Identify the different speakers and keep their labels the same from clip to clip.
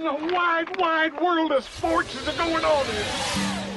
Speaker 1: In the wide, wide world of sports is going on here?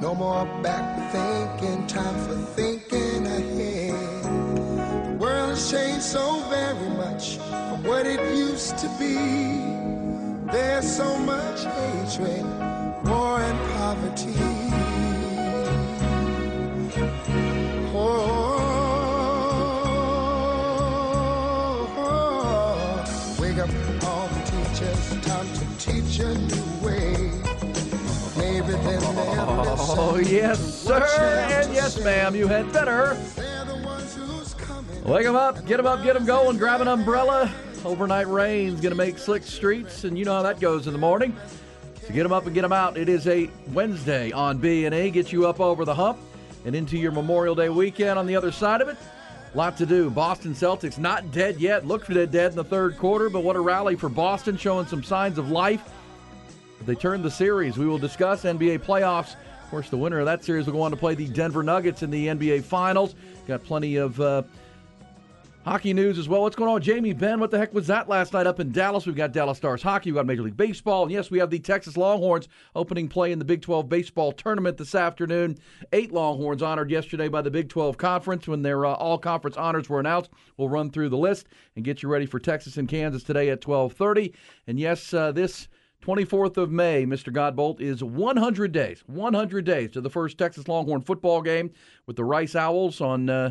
Speaker 2: No more back thinking, time for thinking ahead. The world has changed so very much from what it used to be. There's so much hatred, war, and poverty. Oh,
Speaker 3: Oh, yes, sir. And yes, ma'am. You had better. Wake them up, get them up, get them going, grab an umbrella. Overnight rain's going to make slick streets, and you know how that goes in the morning. So get them up and get them out. It is a Wednesday on B&E. Get you up over the hump and into your Memorial Day weekend on the other side of it. Lot to do. Boston Celtics not dead yet. Looked dead dead in the third quarter, but what a rally for Boston, showing some signs of life. They turned the series. We will discuss NBA playoffs. Of course, the winner of that series will go on to play the Denver Nuggets in the NBA Finals. Got plenty of uh, hockey news as well. What's going on, Jamie Benn? What the heck was that last night up in Dallas? We've got Dallas Stars hockey. We've got Major League Baseball, and yes, we have the Texas Longhorns opening play in the Big 12 baseball tournament this afternoon. Eight Longhorns honored yesterday by the Big 12 conference when their uh, all-conference honors were announced. We'll run through the list and get you ready for Texas and Kansas today at 12:30. And yes, uh, this 24th of May, Mr. Godbolt, is 100 days, 100 days to the first Texas Longhorn football game with the Rice Owls on uh,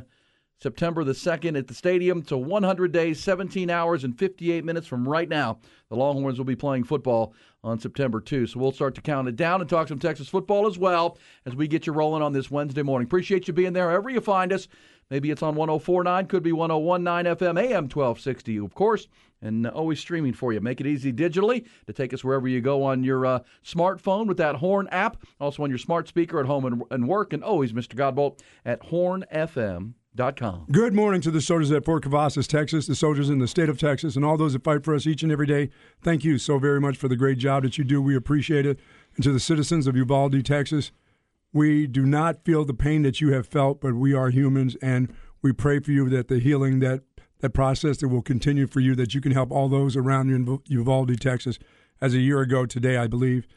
Speaker 3: September the 2nd at the stadium. So 100 days, 17 hours, and 58 minutes from right now. The Longhorns will be playing football on September 2. So we'll start to count it down and talk some Texas football as well as we get you rolling on this Wednesday morning. Appreciate you being there wherever you find us. Maybe it's on 1049, could be 1019 FM, AM 1260, of course, and always streaming for you. Make it easy digitally to take us wherever you go on your uh, smartphone with that Horn app. Also on your smart speaker at home and, and work, and always, Mr. Godbolt, at hornfm.com.
Speaker 4: Good morning to the soldiers at Fort Cavazos, Texas, the soldiers in the state of Texas, and all those that fight for us each and every day. Thank you so very much for the great job that you do. We appreciate it. And to the citizens of Uvalde, Texas, we do not feel the pain that you have felt, but we are humans, and we pray for you that the healing that that process that will continue for you, that you can help all those around you in Uvalde, Texas. As a year ago today, I believe,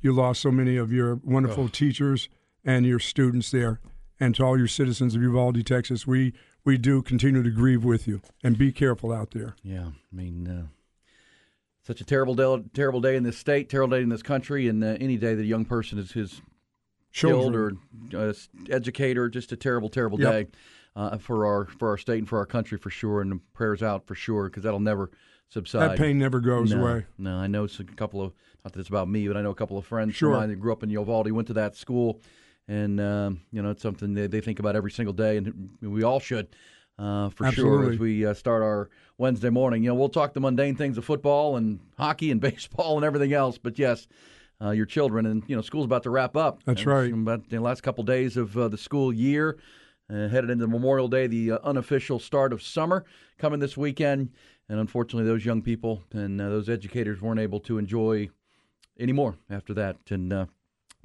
Speaker 4: you lost so many of your wonderful teachers and your students there. And to all your citizens of Uvalde, Texas, we, we do continue to grieve with you. And be careful out there.
Speaker 3: Yeah, I mean, uh, such a terrible day, terrible day in this state, terrible day in this country, and uh, any day that a young person is, is killed or uh, educator, just a terrible, terrible
Speaker 4: Yep.
Speaker 3: day uh, for our for our state and for our country for sure. And prayers out for sure because that'll never subside.
Speaker 4: That pain never goes
Speaker 3: no,
Speaker 4: away.
Speaker 3: No, I know it's a couple of not that it's about me, but I know a couple of friends
Speaker 4: Sure.
Speaker 3: of mine that grew up in Uvalde, went to that school, and um, you know it's something they, they think about every single day, and we all should. Uh, for sure, as we uh, start our Wednesday morning, you know, we'll talk the mundane things of football and hockey and baseball and everything else. But yes, uh, your children and you know, school's about to wrap up.
Speaker 4: That's right.
Speaker 3: About the last couple days of uh, the school year, uh, headed into Memorial Day, the uh, unofficial start of summer coming this weekend. And unfortunately, those young people and uh, those educators weren't able to enjoy anymore after that. And uh,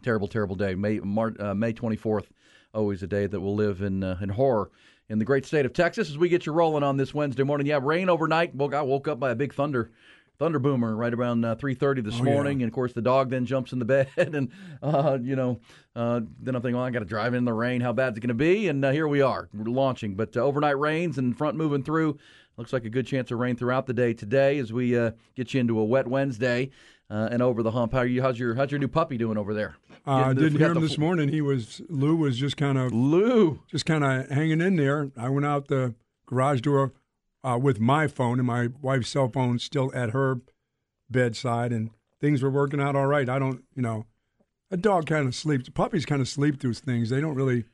Speaker 3: terrible, terrible day. May Mar- uh, May 24th, always a day that will live in uh, in horror in the great state of Texas. As we get you rolling on this Wednesday morning, yeah, rain overnight. Woke I woke up by a big thunder. Thunder boomer right around uh, 3:30 this
Speaker 4: Oh, yeah.
Speaker 3: morning, and of course the dog then jumps in the bed, and uh, you know, uh, then I'm thinking, well, I got to drive in the rain. How bad's it going to be? And uh, here we are, we're launching. But uh, overnight rains and front moving through. Looks like a good chance of rain throughout the day today as we uh, get you into a wet Wednesday. uh, and over the hump. How are you? How's your How's your new puppy doing over there?
Speaker 4: Uh, I didn't hear him this morning. He was Lou was just kind of
Speaker 3: Lou.
Speaker 4: just kind of hanging in there. I went out the garage door uh, with my phone and my wife's cell phone still at her bedside, and things were working out all right. I don't, you know, a dog kind of sleeps. Puppies kind of sleep through things. They don't really.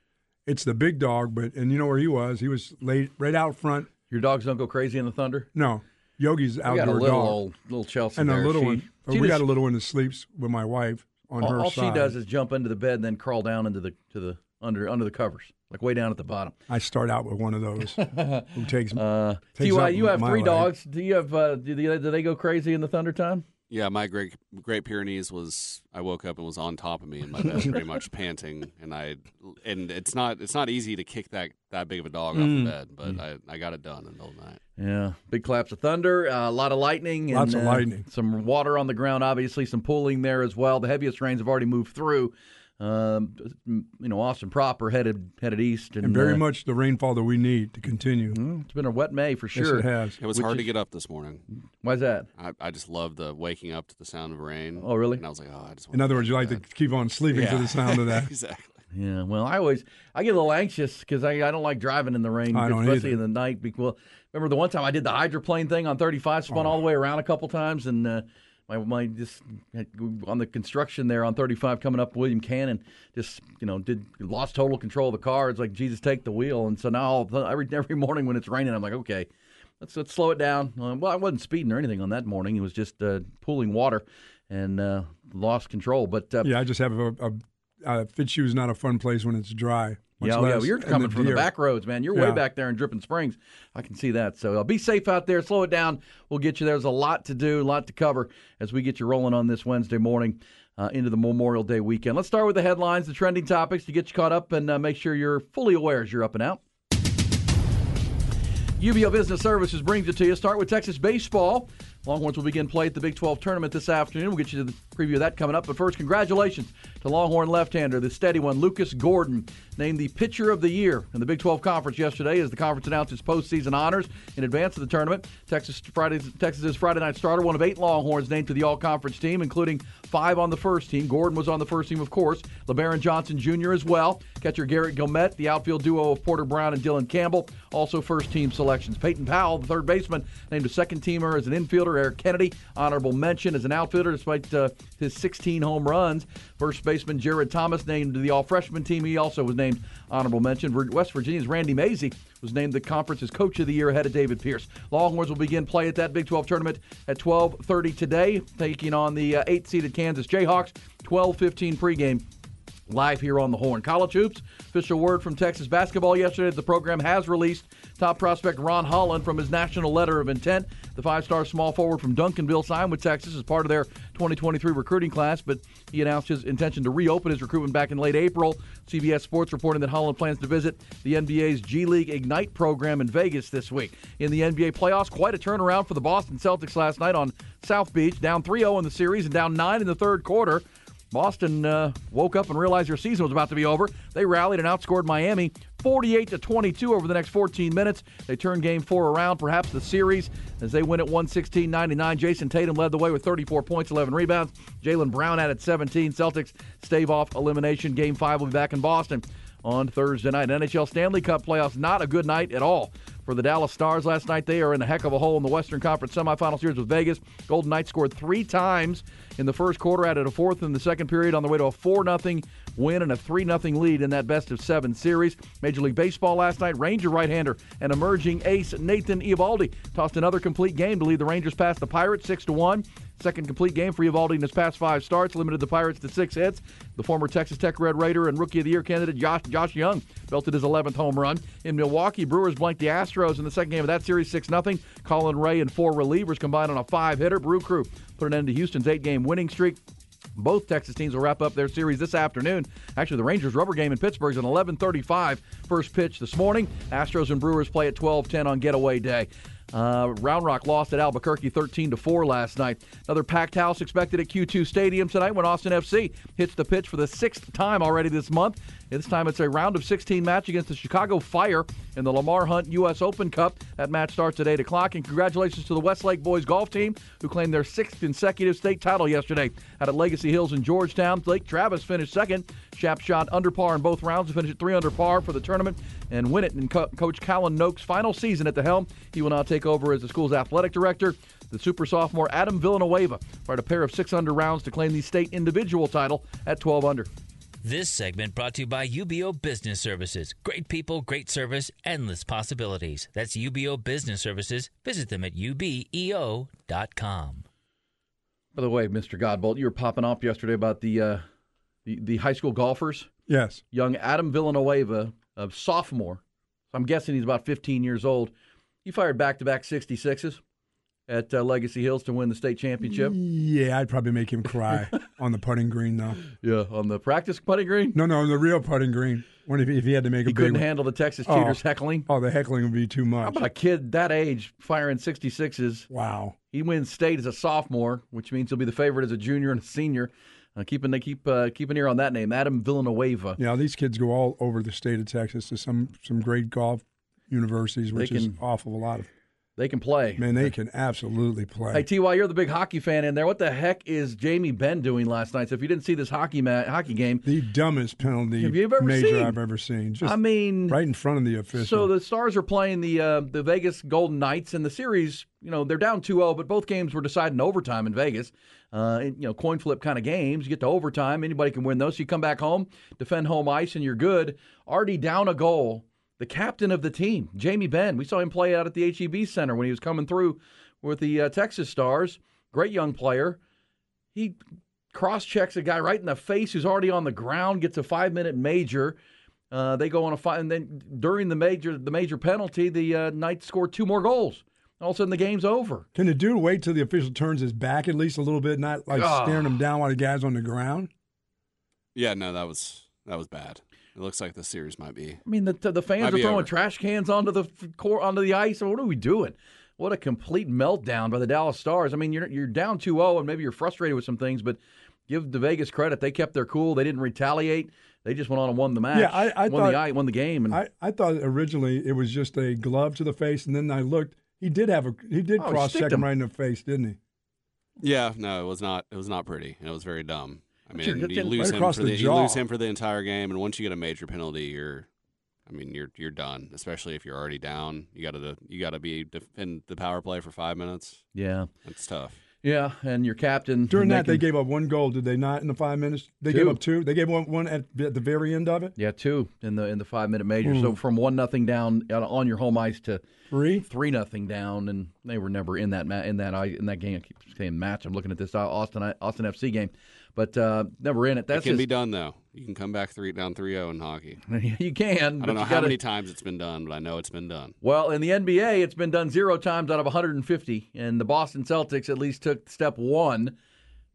Speaker 4: It's the big dog, but and you know where he was? He was laid right out front.
Speaker 3: Your dogs don't go crazy in the thunder.
Speaker 4: No, Yogi's
Speaker 3: We
Speaker 4: outdoor
Speaker 3: got a little
Speaker 4: dog,
Speaker 3: old little Chelsea
Speaker 4: and a little
Speaker 3: She-
Speaker 4: one.
Speaker 3: she
Speaker 4: we got a little one that sleeps with my wife on
Speaker 3: all,
Speaker 4: her
Speaker 3: all
Speaker 4: side.
Speaker 3: All she does is jump into the bed and then crawl down into the to the under under the covers, like way down at the bottom.
Speaker 4: I start out with one of those who takes.
Speaker 3: Uh,
Speaker 4: takes
Speaker 3: Ty, you have three
Speaker 4: leg.
Speaker 3: dogs. Do you have? Uh, do, they, do they go crazy in the thunder time?
Speaker 5: Yeah, my Great Great Pyrenees was. I woke up and was on top of me in my bed, pretty much panting, and I and it's not it's not easy to kick that that big of a dog off
Speaker 3: Mm.
Speaker 5: the bed, but I, I got it done in the middle of the night.
Speaker 3: Yeah, big claps of thunder, uh, a lot of lightning, and,
Speaker 4: Lots of
Speaker 3: uh,
Speaker 4: lightning.
Speaker 3: some water on the ground. Obviously, some pooling there as well. The heaviest rains have already moved through. Um, you know, Austin proper headed headed east, and,
Speaker 4: and very
Speaker 3: uh,
Speaker 4: much the rainfall that we need to continue.
Speaker 3: It's been a wet May for
Speaker 4: Yes,
Speaker 3: sure.
Speaker 4: it has.
Speaker 5: It was
Speaker 3: Which
Speaker 5: hard to get up this morning.
Speaker 3: Why's that?
Speaker 5: I, I just love the waking up to the sound of rain.
Speaker 3: Oh, really?
Speaker 5: And I was like, oh, I just.
Speaker 4: In other words, you like to keep on sleeping to the sound of that.
Speaker 5: exactly.
Speaker 3: Yeah, well, I always I get a little anxious because I, I don't like driving in the rain,
Speaker 4: I don't
Speaker 3: especially
Speaker 4: either.
Speaker 3: in the night. Be- Well, remember the one time I did the hydroplane thing on 35, spun
Speaker 4: Oh.
Speaker 3: all the way around a couple times, and uh, my my just on the construction there on 35 coming up William Cannon, just you know did lost total control of the car. It's like Jesus, take the wheel, and so now every every morning when it's raining, I'm like, okay. Let's, let's slow it down. Uh, well, I wasn't speeding or anything on that morning. It was just uh, pooling water and uh, lost control. But uh,
Speaker 4: Yeah, I just have a, a, Fitzhugh's not a fun place when it's dry.
Speaker 3: Yeah, oh, yeah.
Speaker 4: less
Speaker 3: Well, you're
Speaker 4: in
Speaker 3: coming from the back roads, man. You're way back there in Dripping Springs. I can see that. So uh, be safe out there. Slow it down. We'll get you. There. There's a lot to do, a lot to cover as we get you rolling on this Wednesday morning uh, into the Memorial Day weekend. Let's start with the headlines, the trending topics to get you caught up and uh, make sure you're fully aware as you're up and out. UBEO Business Services brings it to you. Start with Texas baseball. Longhorns will begin play at the Big 12 tournament this afternoon. We'll get you to the preview of that coming up. But first, congratulations to Longhorn left-hander, the steady one, Lucas Gordon, named the Pitcher of the Year in the Big 12 Conference yesterday as the conference announced its postseason honors in advance of the tournament. Texas Friday, Texas's Friday night starter, one of eight Longhorns named to the All-Conference team, including five on the first team. Gordon was on the first team, of course. Lebarron Johnson Jr. as well. Catcher Garrett Gomet, the outfield duo of Porter Brown and Dylan Campbell, also first team selections. Peyton Powell, the third baseman, named a second teamer as an infielder. Eric Kennedy, honorable mention as an outfielder despite uh, his 16 home runs. First baseman Jared Thomas named to the all freshman team. He also was named honorable mention. West Virginia's Randy Mazey was named the conference's coach of the year ahead of David Pierce. Longhorns will begin play at that Big 12 tournament at 12:30 today, taking on the uh, eight-seeded Kansas Jayhawks. 12:15 pregame live here on the horn. College hoops. Official word from Texas basketball yesterday. The program has released top prospect Ron Holland from his national letter of intent. The five-star small forward from Duncanville signed with Texas as part of their 2023 recruiting class, but he announced his intention to reopen his recruitment back in late April. CBS Sports reporting that Holland plans to visit the NBA's G League Ignite program in Vegas this week. In the NBA playoffs, quite a turnaround for the Boston Celtics last night on South Beach, down 3-0 in the series and down 9 in the third quarter. Boston uh, woke up and realized their season was about to be over. They rallied and outscored Miami 48 to 22 over the next 14 minutes. They turned game 4 around, perhaps the series as they win at 116-99. Jayson Tatum led the way with 34 points, 11 rebounds. Jaylen Brown added 17. Celtics stave off elimination. Game 5 will be back in Boston on Thursday night. NHL Stanley Cup playoffs not a good night at all for the Dallas Stars last night. They are in a heck of a hole in the Western Conference semifinal series with Vegas. Golden Knights scored three times in the first quarter, added a fourth in the second period on the way to a 4 0 win and a 3 0 lead in that best of seven series. Major League Baseball last night, Ranger right hander and emerging ace Nathan Eovaldi tossed another complete game to lead the Rangers past the Pirates 6 1. Second complete game for Eovaldi in his past five starts, limited the Pirates to six hits. The former Texas Tech Red Raider and Rookie of the Year candidate Josh, Josh Jung belted his 11th home run. In Milwaukee, Brewers blanked the Astros in the second game of that series 6 0. Colin Rea and four relievers combined on a five hitter. Brew Crew put an end to Houston's eight game winning streak. Both Texas teams will wrap up their series this afternoon. Actually, the Rangers rubber game in Pittsburgh is an 11:35 first pitch this morning. Astros and Brewers play at 12:10 on getaway day. Uh, Round Rock lost at Albuquerque 13 to 4 last night. Another packed house expected at Q2 Stadium tonight when Austin FC hits the pitch for the sixth time already this month. This time it's a round of 16 match against the Chicago Fire in the Lamar Hunt U.S. Open Cup. That match starts at 8 o'clock. And congratulations to the Westlake boys golf team who claimed their sixth consecutive state title yesterday out at Legacy Hills in Georgetown. Lake Travis finished second. Shap shot under par in both rounds to finish at 3 under par for the tournament and win it in Co- Coach Callan Noak's final season at the helm. He will now take over as the school's athletic director. The super sophomore Adam Villanueva fired a pair of 6 under rounds to claim the state individual title at 12 under.
Speaker 6: This segment brought to you by UBEO Business Services. Great people, great service, endless possibilities. That's UBEO Business Services. Visit them at ubeo.com.
Speaker 3: By the way, Mr. Godbolt, you were popping off yesterday about the uh, the, the high school golfers.
Speaker 4: Yes.
Speaker 3: Young Adam Villanueva, a sophomore. I'm guessing he's about 15 years old. He fired back-to-back 66s at uh, Legacy Hills to win the state championship.
Speaker 4: Yeah, I'd probably make him cry on the putting green, though.
Speaker 3: Yeah, on the practice putting green.
Speaker 4: No, no, on the real putting green. When if, if he had to make
Speaker 3: He
Speaker 4: a big
Speaker 3: couldn't handle the Texas
Speaker 4: Oh.
Speaker 3: cheaters heckling.
Speaker 4: Oh, the heckling would be too much.
Speaker 3: How about a kid that age firing 66s?
Speaker 4: Wow.
Speaker 3: He wins state as a sophomore, which means he'll be the favorite as a junior and a senior. Uh, keeping they keep uh, keep an ear on that name, Adam Villanueva.
Speaker 4: Yeah, these kids go all over the state of Texas to some some great golf universities, which is
Speaker 3: can-
Speaker 4: awful. A lot of
Speaker 3: They can play.
Speaker 4: man, they can absolutely play.
Speaker 3: Hey Ty, you're the big hockey fan in there. What the heck is Jamie Benn doing last night? So if you didn't see this hockey ma- hockey game,
Speaker 4: the dumbest penalty
Speaker 3: Have you ever
Speaker 4: major
Speaker 3: seen?
Speaker 4: I've ever seen. Just
Speaker 3: I mean,
Speaker 4: right in front of the official.
Speaker 3: So the Stars are playing the uh, the Vegas Golden Knights, and the series, you know, they're down 2-0, but both games were decided in overtime in Vegas. Uh, and, you know, coin flip kind of games. You get to overtime, anybody can win those. So you come back home, defend home ice, and you're good. Already down a goal. The captain of the team, Jamie Benn, we saw him play out at the HEB Center when he was coming through with the uh, Texas Stars. Great young player. He cross checks a guy right in the face who's already on the ground, gets a five minute major. Uh, they go on a five, and then during the major the major penalty, the uh, Knights score two more goals. All of a sudden, the game's over.
Speaker 4: Can the dude wait till the official turns his back at least a little bit, not like
Speaker 3: Ah.
Speaker 4: staring him down while the guy's on the ground?
Speaker 5: Yeah, no, that was that was bad. It looks like the series might be.
Speaker 3: I mean, the the fans are throwing
Speaker 5: over.
Speaker 3: trash cans onto the f- court, onto the ice. What are we doing? What a complete meltdown by the Dallas Stars. I mean, you're you're down 2-0 and maybe you're frustrated with some things, but give the Vegas credit. They kept their cool. They didn't retaliate. They just went on and won the match.
Speaker 4: Yeah, I- I
Speaker 3: won
Speaker 4: thought-
Speaker 3: the i- won the game. And
Speaker 4: I, I thought originally it was just a glove to the face, and then I looked. He did have a he did
Speaker 3: Oh,
Speaker 4: cross check him
Speaker 3: him.
Speaker 4: right in the face, didn't he?
Speaker 5: Yeah, no, it was not. It was not pretty. and It was very dumb. I
Speaker 3: But you're-
Speaker 5: mean, you lose
Speaker 4: right
Speaker 5: him for
Speaker 4: the
Speaker 5: the, you lose him for the entire game, and once you get a major penalty, you're, I mean, you're you're done. Especially if you're already down, you got to you got to be defend the power play for five minutes.
Speaker 3: yeah,
Speaker 5: That's tough.
Speaker 3: yeah, and your captain
Speaker 4: During that, they gave up one goal, did they not? In the five minutes, they
Speaker 3: Two.
Speaker 4: gave up two. They gave one one at, at the very end of it.
Speaker 3: Yeah, two in the in the five minute major. So
Speaker 4: Hmm.
Speaker 3: from one nothing down uh, on your home ice to
Speaker 4: Three.
Speaker 3: three nothing down, and they were never in that ma- in that i- in that game. I keep saying match. I'm looking at this uh, Austin Austin FC game, but uh, never in it.
Speaker 5: That can be done though. You can come back three down 3-0 in hockey.
Speaker 3: you can.
Speaker 5: I don't know how
Speaker 3: gotta-
Speaker 5: many times it's been done, but I know it's been done.
Speaker 3: Well, in the NBA, it's been done zero times out of 150, and the Boston Celtics at least took step one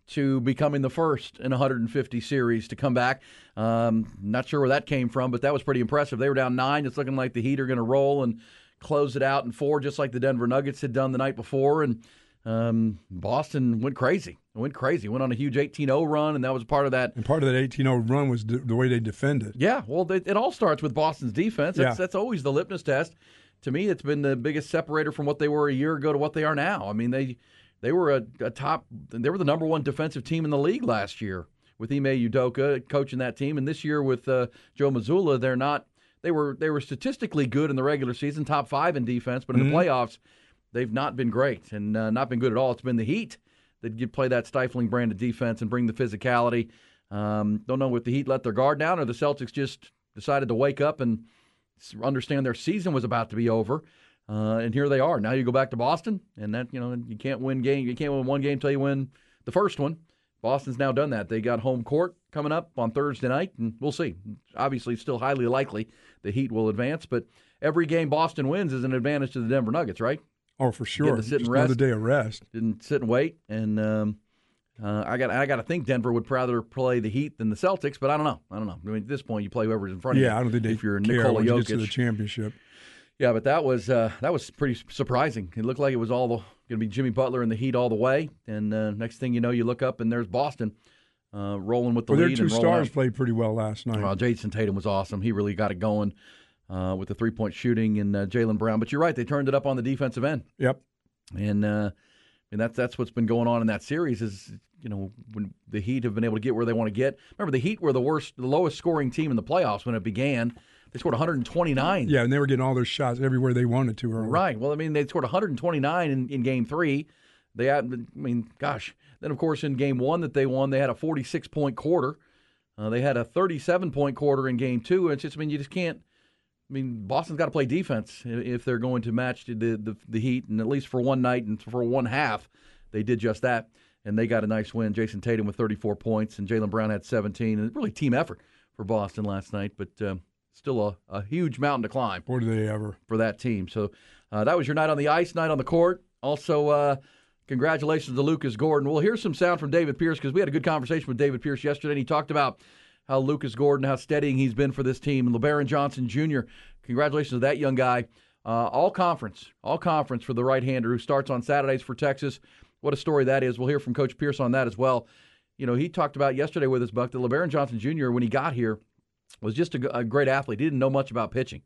Speaker 3: to becoming the first in 150 series to come back. Um, not sure where that came from, but that was pretty impressive. They were down nine. It's looking like the Heat are going to roll and close it out in four, just like the Denver Nuggets had done the night before. And um, Boston went crazy. Went crazy. Went on a huge 18-0 run, and that was part of that
Speaker 4: And part of that 18-0 run was the, the way they defended.
Speaker 3: yeah, well, it, it all starts with Boston's defense. That's,
Speaker 4: Yeah.
Speaker 3: that's always the litmus test. To me, it's been the biggest separator from what they were a year ago to what they are now. I mean, they they were a, a top, they were the number one defensive team in the league last year with Ime Udoka coaching that team, and this year with uh, Joe Mazzulla, they're not. They were they were statistically good in the regular season, top five in defense, but in the playoffs, they've not been great and uh, not been good at all. It's been the Heat that you play that stifling brand of defense and bring the physicality. Um, don't know if the Heat let their guard down or the Celtics just decided to wake up and understand their season was about to be over. Uh, and here they are. Now you go back to Boston, and that you know you can't win game. You can't win one game till you win the first one. Boston's now done that. They got home court coming up on Thursday night, and we'll see. Obviously, still highly likely the Heat will advance, but every game Boston wins is an advantage to the Denver Nuggets, right?
Speaker 4: Oh, for sure.
Speaker 3: sit and
Speaker 4: Just another day of rest.
Speaker 3: didn't sit and wait. And um, uh, I got I got to think Denver would rather play the Heat than the Celtics, but I don't know. I don't know. I mean, at this point, you play whoever's in front of you.
Speaker 4: Yeah, I don't think they
Speaker 3: if you're
Speaker 4: care
Speaker 3: Nikola
Speaker 4: get to the championship.
Speaker 3: Yeah, but that was uh, that was pretty surprising. It looked like it was all going to be Jimmy Butler and the Heat all the way. And uh, next thing you know, you look up and there's Boston uh, rolling with the
Speaker 4: Well, their two
Speaker 3: and
Speaker 4: stars
Speaker 3: out.
Speaker 4: played pretty well last night.
Speaker 3: Well, Jayson Tatum was awesome. He really got it going uh, with the three point shooting and uh, Jaylen Brown. But you're right; they turned it up on the defensive end.
Speaker 4: Yep.
Speaker 3: And uh, and that's that's what's been going on in that series is you know when the Heat have been able to get where they want to get. Remember, the Heat were the worst, the lowest scoring team in the playoffs when it began. They scored 129.
Speaker 4: Yeah, and they were getting all their shots everywhere they wanted to. Early.
Speaker 3: Right. Well, I mean, they scored 129 in, in Game Three. They had, I mean, gosh. Then of course in Game One that they won, they had a 46 point quarter. Uh, they had a 37 point quarter in Game Two. And It's just, I mean, you just can't. I mean, Boston's got to play defense if they're going to match the, the the Heat, and at least for one night and for one half, they did just that, and they got a nice win. Jayson Tatum with 34 points, and Jaylen Brown had 17, and really team effort for Boston last night, but um, still a, a huge mountain to climb
Speaker 4: Boy, do they ever.
Speaker 3: for that team. So uh, that was your night on the ice, night on the court. Also, uh, congratulations to Lucas Gordon. We'll hear some sound from David Pierce because we had a good conversation with David Pierce yesterday, and he talked about how Lucas Gordon, how steadying he's been for this team. And Lebarron Johnson Jr., congratulations to that young guy. Uh, all conference, all conference for the right hander who starts on Saturdays for Texas. What a story that is. We'll hear from Coach Pierce on that as well. You know, he talked about yesterday with us, Buck, that Lebarron Johnson Jr., when he got here, was just a great athlete. He didn't know much about pitching.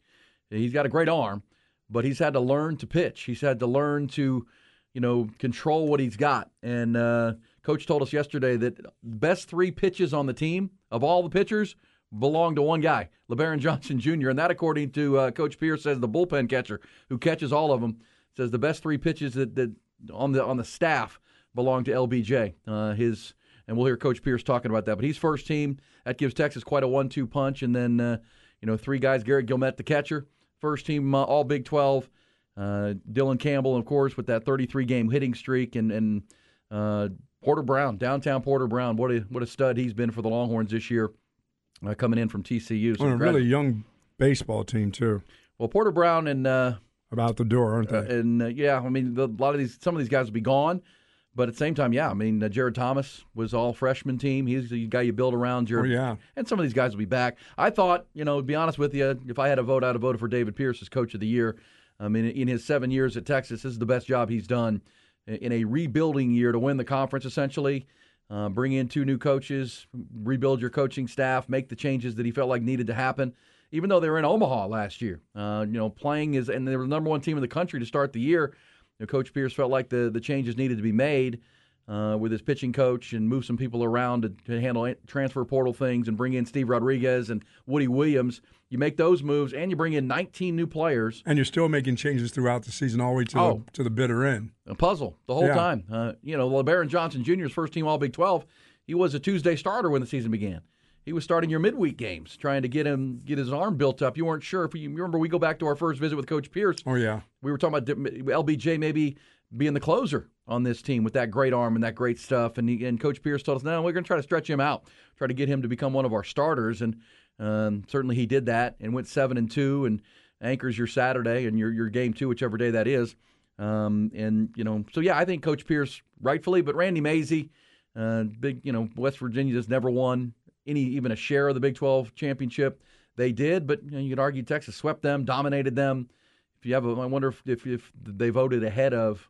Speaker 3: He's got a great arm, but he's had to learn to pitch. He's had to learn to, you know, control what he's got. And uh, coach told us yesterday that best three pitches on the team of all the pitchers belong to one guy, Lebarron Johnson Jr. And that, according to uh, Coach Pierce, says the bullpen catcher who catches all of them says the best three pitches that, that on the on the staff belong to LBJ. Uh, his and we'll hear Coach Pierce talking about that. But he's first team. That gives Texas quite a one-two punch. And then uh, you know three guys: Garrett Gilmet, the catcher, first team uh, All Big 12. Uh, Dylan Campbell, of course, with that 33-game hitting streak, and and uh, Porter Brown, downtown Porter Brown. What a what a stud he's been for the Longhorns this year, uh, coming in from TCU. So
Speaker 4: On a really young baseball team too.
Speaker 3: well, Porter Brown and uh,
Speaker 4: About the door, aren't they?
Speaker 3: and uh, yeah, I mean, the, a lot of these, some of these guys will be gone, but at the same time, yeah, I mean, uh, Jared Thomas was all freshman team. He's the guy you build around.
Speaker 4: oh yeah.
Speaker 3: and some of these guys will be back. I thought, you know, to be honest with you, if I had a vote, I'd have voted for David Pierce as coach of the year. I mean, in his seven years at Texas, this is the best job he's done in a rebuilding year to win the conference, essentially. Uh, bring in two new coaches, rebuild your coaching staff, make the changes that he felt like needed to happen. Even though they were in Omaha last year, uh, you know, playing is and they were the number one team in the country to start the year. You know, coach Pierce felt like the the changes needed to be made uh, with his pitching coach and move some people around to, to handle transfer portal things and bring in Steve Rodriguez and Woody Williams. You make those moves and you bring in 19 new players.
Speaker 4: And you're still making changes throughout the season, all the way to
Speaker 3: Oh.
Speaker 4: the to the bitter end.
Speaker 3: A puzzle the whole
Speaker 4: Yeah.
Speaker 3: time. Uh, you know, Lebarron Johnson Jr.'s first team All Big 12. He was a Tuesday starter when the season began. He was starting your midweek games, trying to get him get his arm built up. You weren't sure if you you remember. We go back to our first visit with Coach Pierce.
Speaker 4: Oh yeah.
Speaker 3: we were talking about LBJ maybe being the closer on this team with that great arm and that great stuff. And, he, and Coach Pierce told us, no, we're going to try to stretch him out, try to get him to become one of our starters. And um, certainly he did that and went seven and two and anchors your Saturday and your your game two, whichever day that is. Um, and you know, so yeah, I think Coach Pierce rightfully, but Randy Mazey, uh, big, you know, West Virginia just never won any even a share of the Big 12 championship. They did, but you, know, you could argue Texas swept them, dominated them. If you have, a, I wonder if, if if they voted ahead of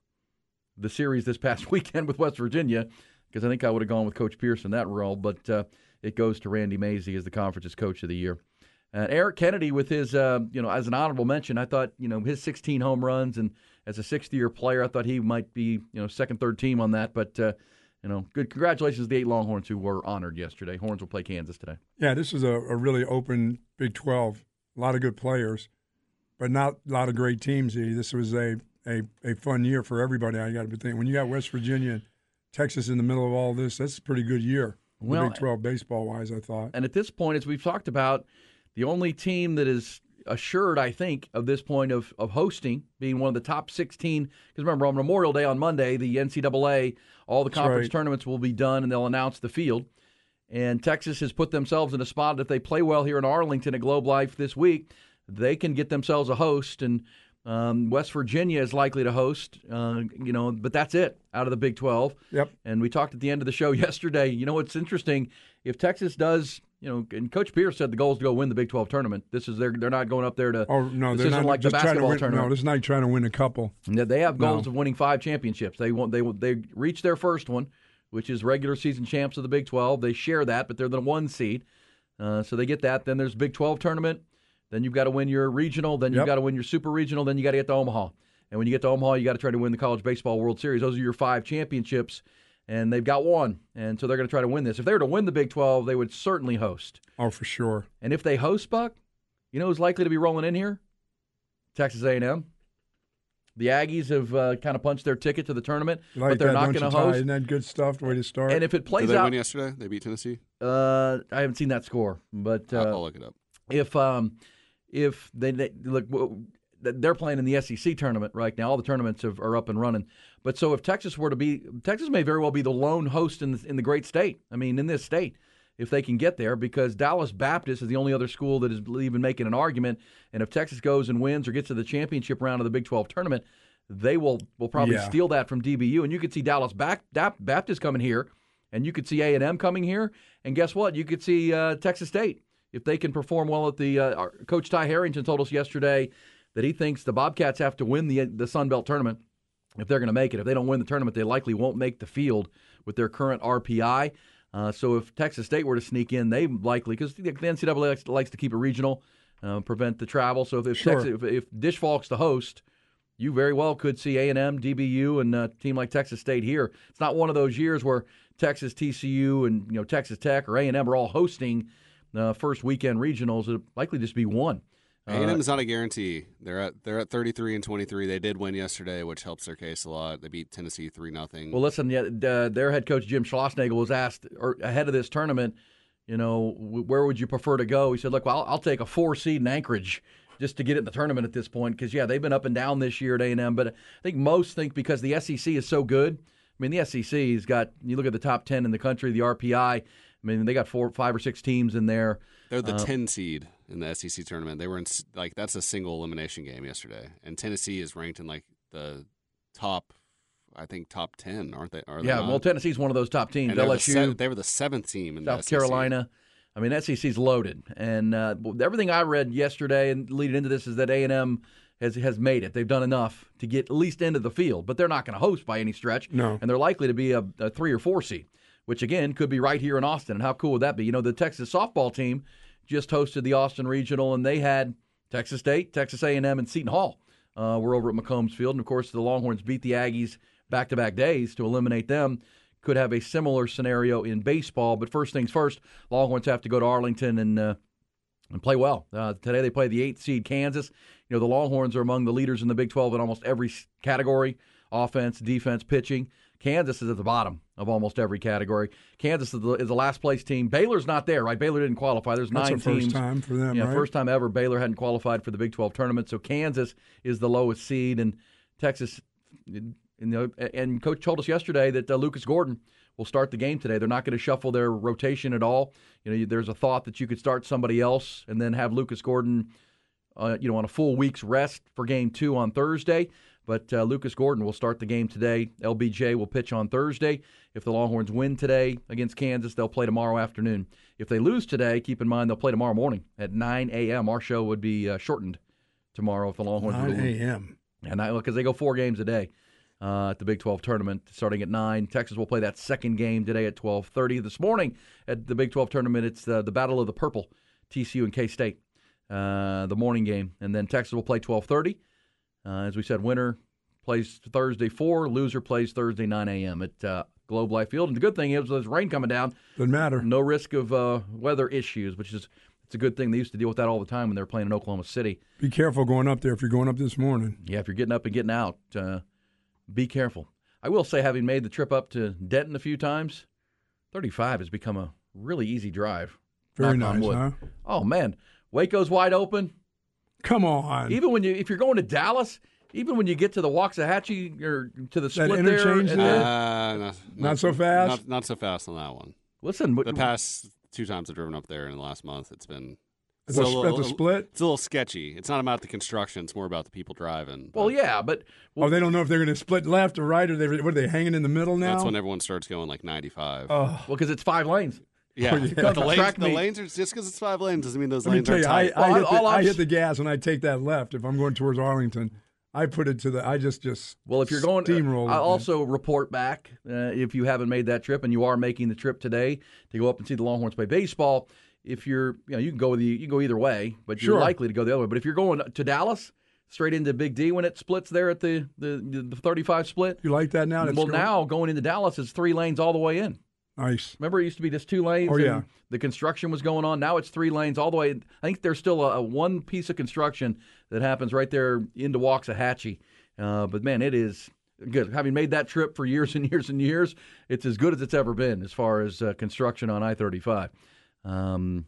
Speaker 3: the series this past weekend with West Virginia, because I think I would have gone with Coach Pierce in that role. But uh, it goes to Randy Mazey as the conference's coach of the year. Uh, Eric Kennedy with his, uh, you know, as an honorable mention, I thought, you know, his 16 home runs and as a 60-year player, I thought he might be, you know, second, third team on that. But uh, you know, good congratulations to the eight Longhorns who were honored yesterday. Horns will play Kansas today.
Speaker 4: Yeah, this is a, a really open Big 12. A lot of good players, but not a lot of great teams. This was a, a, a fun year for everybody. I got to be thinking. When you got West Virginia and Texas in the middle of all this, that's a pretty good year.
Speaker 3: Well,
Speaker 4: Big 12 baseball wise, I thought.
Speaker 3: And at this point, as we've talked about, the only team that is assured, I think, of this point of, of hosting, being one of the top 16. Because remember, on Memorial Day on Monday, the NCAA, all the
Speaker 4: That's
Speaker 3: conference
Speaker 4: right.
Speaker 3: tournaments will be done and they'll announce the field. And Texas has put themselves in a spot that if they play well here in Arlington at Globe Life this week, they can get themselves a host. And um, West Virginia is likely to host, uh, you know, but that's it out of the Big 12.
Speaker 4: Yep.
Speaker 3: And we talked at the end of the show yesterday. You know what's interesting? If Texas does, you know, and Coach Pierce said the goal is to go win the Big 12 tournament. This is their, they're not going up there to.
Speaker 4: Oh no,
Speaker 3: this isn't
Speaker 4: not
Speaker 3: like the basketball
Speaker 4: win.
Speaker 3: tournament.
Speaker 4: No, this is not trying to win a couple.
Speaker 3: Yeah, They have goals
Speaker 4: No.
Speaker 3: of winning five championships. They want they they reached their first one which is regular season champs of the Big 12. They share that, but they're the one seed. Uh, so they get that. Then there's Big 12 tournament. Then you've got to win your regional. Then you've
Speaker 4: Yep.
Speaker 3: got to win your super regional. Then you got to get to Omaha. And when you get to Omaha, you got to try to win the College Baseball World Series. Those are your five championships, and they've got one. And so they're going to try to win this. If they were to win the Big 12, they would certainly host.
Speaker 4: Oh, for sure.
Speaker 3: And if they host, Buck, you know who's likely to be rolling in here? Texas A&M. The Aggies have uh, kind of punched their ticket to the tournament,
Speaker 4: Like
Speaker 3: but they're
Speaker 4: that,
Speaker 3: not going to
Speaker 4: Ty?
Speaker 3: host.
Speaker 4: Isn't that good stuff? The way to start.
Speaker 3: And if it
Speaker 5: Did
Speaker 3: plays
Speaker 5: they
Speaker 3: out,
Speaker 5: win yesterday? They beat Tennessee.
Speaker 3: uh, I haven't seen that score, but
Speaker 5: I'll-
Speaker 3: uh,
Speaker 5: I'll look it up.
Speaker 3: if um, if they, they look they're playing in the SEC tournament right now. All the tournaments have, are up and running. But so if Texas were to be, Texas may very well be the lone host in the, in the great state. I mean, in this state, if they can get there, because Dallas Baptist is the only other school that is even making an argument. And if Texas goes and wins or gets to the championship round of the Big 12 tournament, they will will probably
Speaker 4: Yeah.
Speaker 3: steal that from DBU. And you could see Dallas back, Baptist coming here, and you could see A and M coming here, and guess what? You could see uh, Texas State if they can perform well at the. Uh, Coach Ty Harrington told us yesterday that he thinks the Bobcats have to win the the Sun Belt tournament if they're going to make it. If they don't win the tournament, they likely won't make the field with their current RPI. Uh, so if Texas State were to sneak in, they likely because the NCAA likes, likes to keep it regional, uh, prevent the travel. So if if,
Speaker 4: Sure.
Speaker 3: Texas, if, if Disch-Falk's the host, you very well could see A and M, DBU, and a team like Texas State here. It's not one of those years where Texas, TCU, and you know Texas Tech or A and M are all hosting uh, first weekend regionals. It'll likely just be one.
Speaker 5: A and M is not a guarantee. They're at they're at 33 and 23. They did win yesterday, which helps their case a lot. They beat Tennessee three nothing.
Speaker 3: Well, listen, yeah, uh, their head coach Jim Schlossnagle was asked or, ahead of this tournament, you know, where would you prefer to go? He said, "Look, well, I'll, I'll take a four seed in Anchorage just to get in the tournament at this point because yeah, they've been up and down this year at A and M, but I think most think because the SEC is so good. I mean, the SEC's got you look at the top ten in the country, the RPI. I mean, they got four, five or six teams in there.
Speaker 5: They're the
Speaker 3: Uh,
Speaker 5: 10 seed in the SEC tournament. They were in like that's a single elimination game yesterday, and Tennessee is ranked in like the top, I think top 10, aren't they? Are they
Speaker 3: Yeah,
Speaker 5: not?
Speaker 3: well, Tennessee's one of those top teams.
Speaker 5: And they were the
Speaker 3: LSU,
Speaker 5: se- they were the seventh team in the
Speaker 3: South
Speaker 5: SEC.
Speaker 3: Carolina. I mean, SEC's loaded, and uh, everything I read yesterday and leading into this is that A and M has has made it. They've done enough to get at least into the field, but they're not going to host by any stretch.
Speaker 4: No.
Speaker 3: and they're likely to be a, a three or four seed, which again could be right here in Austin. And how cool would that be? You know, the Texas softball team just hosted the Austin Regional, and they had Texas State, Texas A and Seton Hall. Uh, we're over at McCombs Field, and of course the Longhorns beat the Aggies back to back days to eliminate them could have a similar scenario in baseball. But first things first, Longhorns have to go to Arlington and uh, and play well. Uh, today they play the eighth seed Kansas. You know the Longhorns are among the leaders in the Big 12 in almost every category: offense, defense, pitching. Kansas is at the bottom of almost every category. Kansas is the, is the last place team. Baylor's not there, right? Baylor didn't qualify. There's
Speaker 4: That's
Speaker 3: nine
Speaker 4: the first
Speaker 3: teams.
Speaker 4: time for them,
Speaker 3: Yeah,
Speaker 4: right?
Speaker 3: first time ever. Baylor hadn't qualified for the Big 12 tournament, so Kansas is the lowest seed, and Texas. You know, and coach told us yesterday that uh, Lucas Gordon will start the game today. They're not going to shuffle their rotation at all. You know, there's a thought that you could start somebody else and then have Lucas Gordon, uh, you know, on a full week's rest for game two on Thursday. But uh, Lucas Gordon will start the game today. LBJ will pitch on Thursday. If the Longhorns win today against Kansas, they'll play tomorrow afternoon. If they lose today, keep in mind they'll play tomorrow morning at 9 a.m. Our show would be uh, shortened tomorrow if the Longhorns were to
Speaker 4: 9 a.m.
Speaker 3: And because they go four games a day uh, at the Big 12 tournament, starting at nine. Texas will play that second game today at 12:30. This morning at the Big 12 tournament, it's the, the Battle of the Purple, TCU and K State, uh, the morning game, and then Texas will play 12:30. Uh, as we said, winner plays Thursday four, loser plays Thursday 9 a.m. at uh, Globe Life Field. And the good thing is, there's rain coming down.
Speaker 4: Doesn't matter.
Speaker 3: No risk of uh, weather issues, which is it's a good thing. They used to deal with that all the time when they were playing in Oklahoma City.
Speaker 4: Be careful going up there if you're going up this morning.
Speaker 3: Yeah, if you're getting up and getting out, uh, be careful. I will say, having made the trip up to Denton a few times, 35 has become a really easy drive.
Speaker 4: Very nice, huh?
Speaker 3: Oh man, Waco's wide open.
Speaker 4: Come on.
Speaker 3: Even when you, if you're going to Dallas, even when you get to the Waxahachie or to the split there,
Speaker 4: interchange
Speaker 3: at
Speaker 4: there?
Speaker 3: the-
Speaker 5: Uh, not,
Speaker 4: Not so fast?
Speaker 5: Not, not so fast on that one.
Speaker 3: listen,
Speaker 5: The past two times I've driven up there in the last month, it's been
Speaker 4: At
Speaker 5: it's
Speaker 4: the-
Speaker 5: a little-
Speaker 4: at the split?
Speaker 5: It's a little sketchy. It's not about the construction; it's more about the people driving.
Speaker 3: well, yeah, but
Speaker 4: oh, they don't know if they're going to split left or right, or they what are they hanging in the middle now?
Speaker 5: That's when everyone starts going like 95.
Speaker 4: Oh,
Speaker 3: well, because it's five lanes.
Speaker 5: Yeah,
Speaker 4: yeah.
Speaker 5: But the, lanes, the lanes are just because it's five lanes doesn't mean those
Speaker 4: Let
Speaker 5: lanes
Speaker 4: tell
Speaker 5: are
Speaker 4: you, I,
Speaker 5: tight.
Speaker 4: I,
Speaker 3: Well,
Speaker 4: hit the,
Speaker 3: all
Speaker 4: I
Speaker 3: I'm
Speaker 4: hit the gas and I take that left if I'm going towards Arlington. I put it to the. I just just
Speaker 3: Well, if you're going,
Speaker 4: steamroll.
Speaker 3: I
Speaker 4: it, man.
Speaker 3: also report back uh, if you haven't made that trip and you are making the trip today to go up and see the Longhorns play baseball. If you're, you know, you can go the you can go either way, but you're
Speaker 4: Sure.
Speaker 3: likely to go the other way. But if you're going to Dallas, straight into Big D when it splits there at the the, the 35 split.
Speaker 4: you like that now?
Speaker 3: Well,
Speaker 4: going-
Speaker 3: now going into Dallas is three lanes all the way in.
Speaker 4: Nice.
Speaker 3: Remember, it used to be just two lanes.
Speaker 4: Oh,
Speaker 3: and
Speaker 4: yeah.
Speaker 3: The construction was going on. Now it's three lanes all the way. I think there's still a, a one piece of construction that happens right there into Waxahachie. Uh, but man, it is good. Having made that trip for years and years and years, it's as good as it's ever been as far as uh, construction on I-35. Um,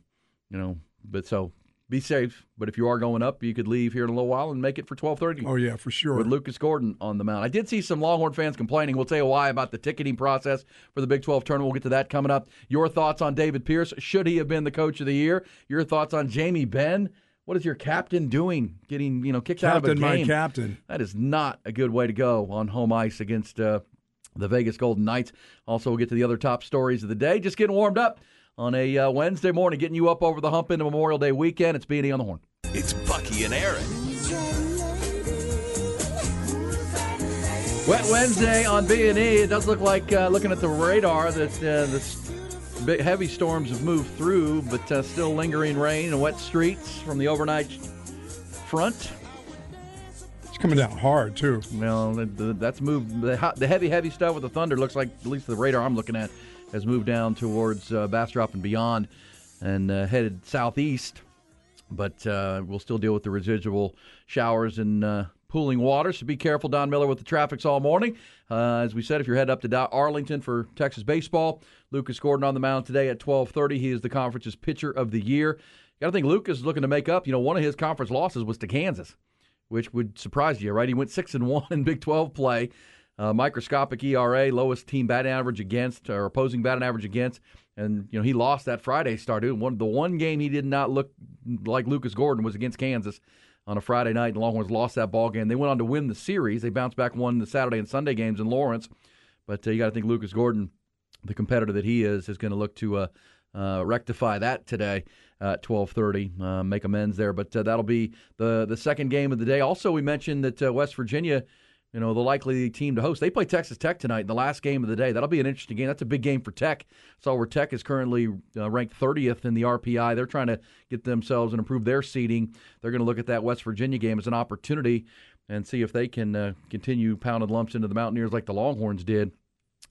Speaker 3: you know, but so be safe. But if you are going up, you could leave here in a little while and make it for 12:30
Speaker 4: Oh yeah, for sure.
Speaker 3: with Lucas Gordon on the mound. I did see some Longhorn fans complaining. We'll tell you why about the ticketing process for the Big 12 tournament. We'll get to that coming up. Your thoughts on David Pierce? Should he have been the coach of the year? Your thoughts on Jamie Benn? What is your captain doing? Getting you know kicked out of a game?
Speaker 4: captain, my captain.
Speaker 3: That is not a good way to go on home ice against uh, the Vegas Golden Knights. Also, we'll get to the other top stories of the day. Just getting warmed up on a uh, Wednesday morning, getting you up over the hump into Memorial Day weekend. It's B&E on the horn.
Speaker 7: It's Bucky and Erin.
Speaker 3: Wet Wednesday on B and E. It does look like, uh, looking at the radar, that uh, the s- big, heavy storms have moved through, but uh, still lingering rain and wet streets from the overnight front.
Speaker 4: It's coming down hard too.
Speaker 3: Well, the, the, that's moved. The, the heavy, heavy stuff with the thunder looks like, at least the radar I'm looking at, has moved down towards uh, Bastrop and beyond, and uh, headed southeast. But uh, we'll still deal with the residual showers and uh, pooling water. So be careful, Don Miller, with the traffics all morning. Uh, as we said, if you're headed up to Arlington for Texas baseball, Lucas Gordon on the mound today at 12:30. He is the conference's pitcher of the year. Got to think Lucas is looking to make up. You know, one of his conference losses was to Kansas which would surprise you, right? He went six and one in Big 12 play, uh, microscopic ERA, lowest team batting average against or opposing batting average against, and you know he lost that Friday start. One the one game he did not look like Lucas Gordon was against Kansas on a Friday night. The Longhorns lost that ball game. They went on to win the series. They bounced back, won the Saturday and Sunday games in Lawrence, but uh, you got to think Lucas Gordon, the competitor that he is, is going to look to. Uh, uh, rectify that today at 12:30, uh, make amends there. But uh, that'll be the the second game of the day. Also, we mentioned that uh, West Virginia, you know, the likely team to host. They play Texas Tech tonight in the last game of the day. That'll be an interesting game. That's a big game for Tech. So where Tech is currently uh, ranked 30th in the RPI, they're trying to get themselves and improve their seeding. They're going to look at that West Virginia game as an opportunity and see if they can uh, continue pounding lumps into the Mountaineers like the Longhorns did.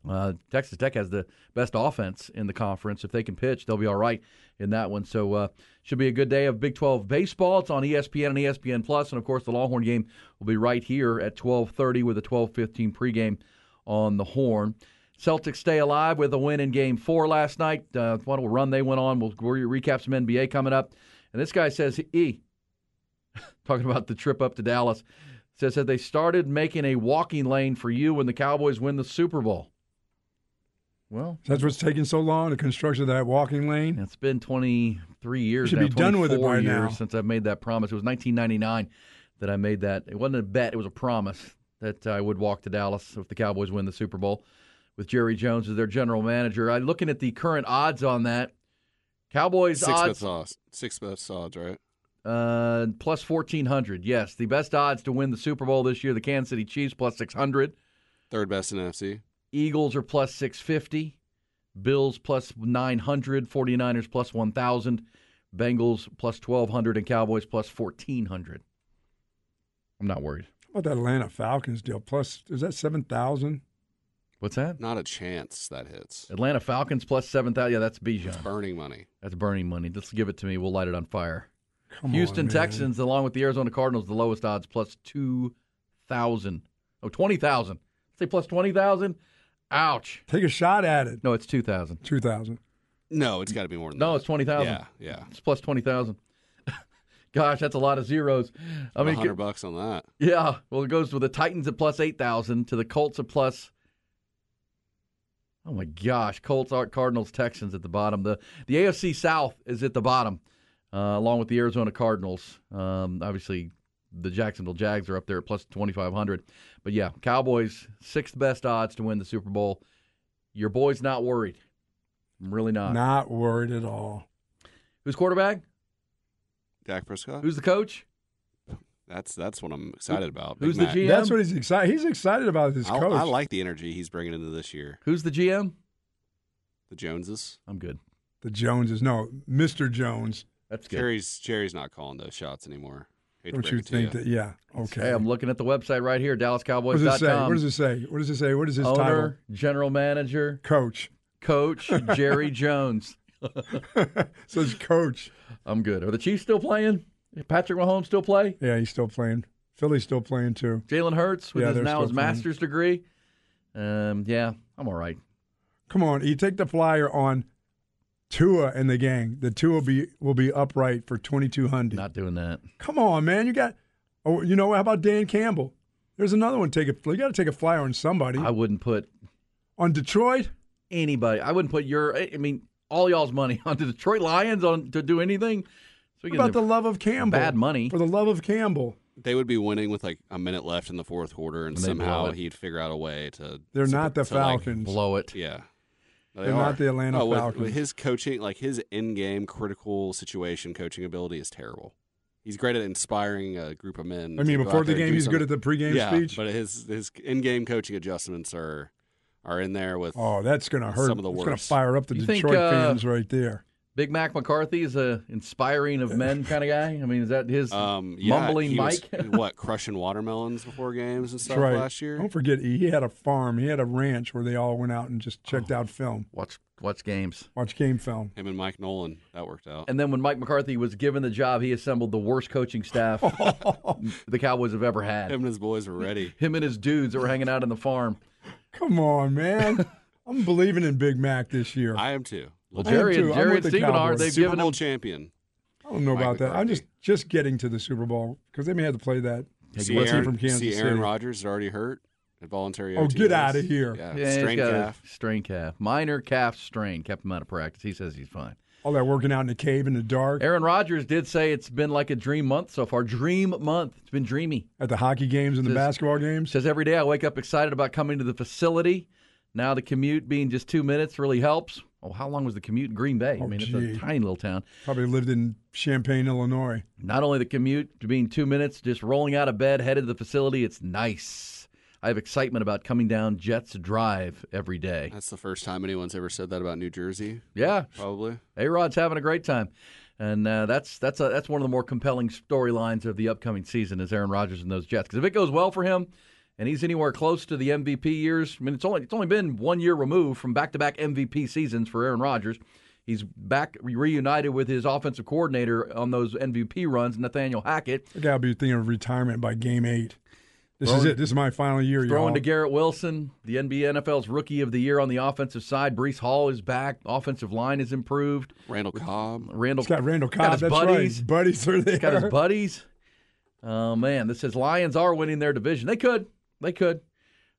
Speaker 3: Uh, Texas Tech has the best offense in the conference. If they can pitch, they'll be all right in that one. So, uh, should be a good day of Big 12 baseball. It's on ESPN and ESPN Plus, and of course, the Longhorn game will be right here at 12:30 with a 12:15 pregame on the Horn. Celtics stay alive with a win in Game Four last night. Uh, what a run they went on. We'll, we'll recap some NBA coming up. And this guy says, "E, talking about the trip up to Dallas, says that they started making a walking lane for you when the Cowboys win the Super Bowl." Well,
Speaker 4: That's what's taking so long. The construction of that walking lane.
Speaker 3: it's been 23 years.
Speaker 4: should
Speaker 3: now,
Speaker 4: be done with it by now.
Speaker 3: Since I've made that promise, it was 1999 that I made that. It wasn't a bet; it was a promise that I would walk to Dallas if the Cowboys win the Super Bowl. With Jerry Jones as their general manager, I looking at the current odds on that. Cowboys
Speaker 5: Six
Speaker 3: odds
Speaker 5: best odds. Six best odds, right?
Speaker 3: uh, plus 1400. Yes, the best odds to win the Super Bowl this year: the Kansas City Chiefs plus 600.
Speaker 5: Third best in NFC.
Speaker 3: Eagles are plus 650. Bills plus 900. 49ers plus 1,000. Bengals plus 1,200. And Cowboys plus 1,400. I'm not worried.
Speaker 4: How about that Atlanta Falcons deal? Plus, is that seven thousand?
Speaker 3: What's that?
Speaker 5: Not a chance that hits.
Speaker 3: Atlanta Falcons plus 7,000. Yeah, that's Bijan.
Speaker 5: Burning money.
Speaker 3: That's burning money. Just give it to me. We'll light it on fire.
Speaker 4: Come
Speaker 3: Houston
Speaker 4: on, man.
Speaker 3: Texans, along with the Arizona Cardinals, the lowest odds plus 2,000. Oh, 20,000. Say plus 20,000? Ouch.
Speaker 4: Take a shot at it.
Speaker 3: No, it's 2,000.
Speaker 4: Two thousand.
Speaker 5: No, it's got to be more than
Speaker 3: No,
Speaker 5: that.
Speaker 3: it's 20,000.
Speaker 5: Yeah, yeah.
Speaker 3: It's plus 20,000. Gosh, that's a lot of zeros. I
Speaker 5: I
Speaker 3: mean,
Speaker 5: hundred bucks on that.
Speaker 3: yeah. Well, it goes with the Titans at plus 8,000 to the Colts at plus. Oh my gosh, Colts, Art Cardinals, Texans at the bottom. The the AFC South is at the bottom, uh, along with the Arizona Cardinals. Um, obviously, the Jacksonville Jags are up there at plus 2,500. But yeah, Cowboys, sixth best odds to win the Super Bowl. Your boy's not worried. I'm really not.
Speaker 4: Not worried at all.
Speaker 3: Who's quarterback?
Speaker 5: Dak Prescott.
Speaker 3: Who's the coach?
Speaker 5: That's that's what I'm excited about.
Speaker 3: Who's
Speaker 5: Big
Speaker 3: the GM?
Speaker 4: That's what he's excited. He's excited about his
Speaker 5: I,
Speaker 4: coach.
Speaker 5: I like the energy he's bringing into this year.
Speaker 3: Who's the GM?
Speaker 5: The Joneses.
Speaker 3: I'm good.
Speaker 4: the Joneses. No, Mr. Jones.
Speaker 3: That's good.
Speaker 5: Jerry's Jerry's not calling those shots anymore.
Speaker 4: Don't you think that? Yeah. Okay.
Speaker 3: Hey, I'm looking at the website right here, DallasCowboys.com.
Speaker 4: what does it say? What does it say? What does it say? What is his title?
Speaker 3: Owner, general manager,
Speaker 4: Coach.
Speaker 3: coach, Jerry Jones.
Speaker 4: Says coach.
Speaker 3: I'm good. Are the Chiefs still playing? Patrick Mahomes still play?
Speaker 4: Yeah, he's still playing. Philly's still playing too.
Speaker 3: Jalen Hurts with
Speaker 4: Yeah,
Speaker 3: his, now his
Speaker 4: playing.
Speaker 3: master's degree. Um, yeah, I'm all right.
Speaker 4: Come on, you take the flyer on Tua and the gang. The Tua will be will be upright for twenty two hundred.
Speaker 3: Not doing that.
Speaker 4: Come on, man. You got. Oh, you know? How about Dan Campbell? There's another one. Take a. You got to take a flyer on somebody.
Speaker 3: I wouldn't put
Speaker 4: on Detroit.
Speaker 3: anybody. I wouldn't put your. I mean, all y'all's money on the Detroit Lions on to do anything.
Speaker 4: What
Speaker 3: Speaking
Speaker 4: about the love of Campbell?
Speaker 3: bad money.
Speaker 4: For the love of Campbell.
Speaker 5: They would be winning with like a minute left in the fourth quarter, and,
Speaker 3: And
Speaker 5: somehow he'd figure out a way to.
Speaker 4: They're
Speaker 5: to-
Speaker 4: not the
Speaker 5: to, like,
Speaker 4: Falcons.
Speaker 3: blow it.
Speaker 5: yeah, They
Speaker 4: They're
Speaker 5: are.
Speaker 4: not the Atlanta
Speaker 5: Oh, with-
Speaker 4: Falcons.
Speaker 5: With his coaching, like his in-game critical situation coaching ability is terrible. He's great at inspiring a group of men.
Speaker 4: I mean, before the game,
Speaker 5: do
Speaker 4: he's good at the pregame
Speaker 5: yeah,
Speaker 4: speech.
Speaker 5: but his his in-game coaching adjustments are are in there with.
Speaker 4: oh, that's going to hurt.
Speaker 5: Some of the
Speaker 4: It's going to fire up the
Speaker 3: You think,
Speaker 4: Detroit
Speaker 3: uh,
Speaker 4: fans right there.
Speaker 3: Big Mac McCarthy is a inspiring of men kind of guy. I mean, is that his
Speaker 5: Um, yeah,
Speaker 3: mumbling
Speaker 5: he was,
Speaker 3: Mike?
Speaker 5: what crushing watermelons before games and stuff
Speaker 4: right.
Speaker 5: last year.
Speaker 4: Don't forget, he had a farm. He had a ranch where they all went out and just
Speaker 3: Oh.
Speaker 4: checked out film,
Speaker 3: watch watch games.
Speaker 4: watch game film.
Speaker 5: Him and Mike Nolan, that worked out.
Speaker 3: And then when Mike McCarthy was given the job, he assembled the worst coaching staff the Cowboys have ever had.
Speaker 5: Him and his boys were ready.
Speaker 3: Him and his dudes that were hanging out in the farm.
Speaker 4: Come on, man. I'm believing in Big Mac this year. I,
Speaker 5: I am too.
Speaker 3: Well,
Speaker 4: I am
Speaker 3: Jerry,
Speaker 4: too.
Speaker 3: and Jerry
Speaker 4: with
Speaker 3: and
Speaker 4: the
Speaker 3: Stephen are. They've
Speaker 5: Super
Speaker 3: given
Speaker 5: Bowl
Speaker 3: him.
Speaker 5: champion.
Speaker 4: I don't know
Speaker 5: Mike
Speaker 4: about that. I'm just just getting to the Super Bowl because they may have to play that.
Speaker 5: See
Speaker 4: What's
Speaker 5: Aaron,
Speaker 4: from Kansas
Speaker 5: see Aaron
Speaker 4: City?
Speaker 5: Rodgers is already hurt at voluntary.
Speaker 4: Oh, get
Speaker 5: out
Speaker 4: of here.
Speaker 5: Yeah,
Speaker 3: Yeah, he's
Speaker 5: strained
Speaker 3: got
Speaker 5: calf.
Speaker 3: strain calf, minor calf strain. Kept him out of practice. He says he's fine.
Speaker 4: All that working out in the cave in the dark
Speaker 3: Aaron Rodgers did say it's been like a dream month so far. Dream month. It's been dreamy.
Speaker 4: at the hockey games and the basketball games.
Speaker 3: Says every day I wake up excited about coming to the facility. Now the commute being just two minutes really helps. Oh, how long was the commute in Green Bay? I
Speaker 4: Oh,
Speaker 3: mean, it's a tiny little town.
Speaker 4: Probably lived in Champaign, Illinois.
Speaker 3: Not only the commute to being two minutes, just rolling out of bed, headed to the facility, it's nice. I have excitement about coming down Jets Drive every day.
Speaker 5: That's the first time anyone's ever said that about New Jersey.
Speaker 3: Yeah,
Speaker 5: Probably.
Speaker 3: A Rod's having a great time, and uh, that's that's a, that's one of the more compelling storylines of the upcoming season is Aaron Rodgers and those Jets. Because if it goes well for him, and he's anywhere close to the MVP years, I mean it's only it's only been one year removed from back to back MVP seasons for Aaron Rodgers. He's back reunited with his offensive coordinator on those MVP runs, Nathaniel Hackett.
Speaker 4: I gotta be thinking of retirement by game eight. This
Speaker 3: Throwing-
Speaker 4: is it. This is my final year,
Speaker 3: Throwing
Speaker 4: y'all.
Speaker 3: to Garrett Wilson, the NBA NFL's rookie of the year on the offensive side. Breece Hall is back. Offensive line is improved.
Speaker 5: Randall Cobb.
Speaker 3: Randall
Speaker 4: It's got Randall
Speaker 3: got
Speaker 4: Cobb.
Speaker 3: his
Speaker 4: That's
Speaker 3: buddies.
Speaker 4: right. Buddies are there.
Speaker 3: He's got his buddies. Oh man, this says Lions are winning their division. They could, they could.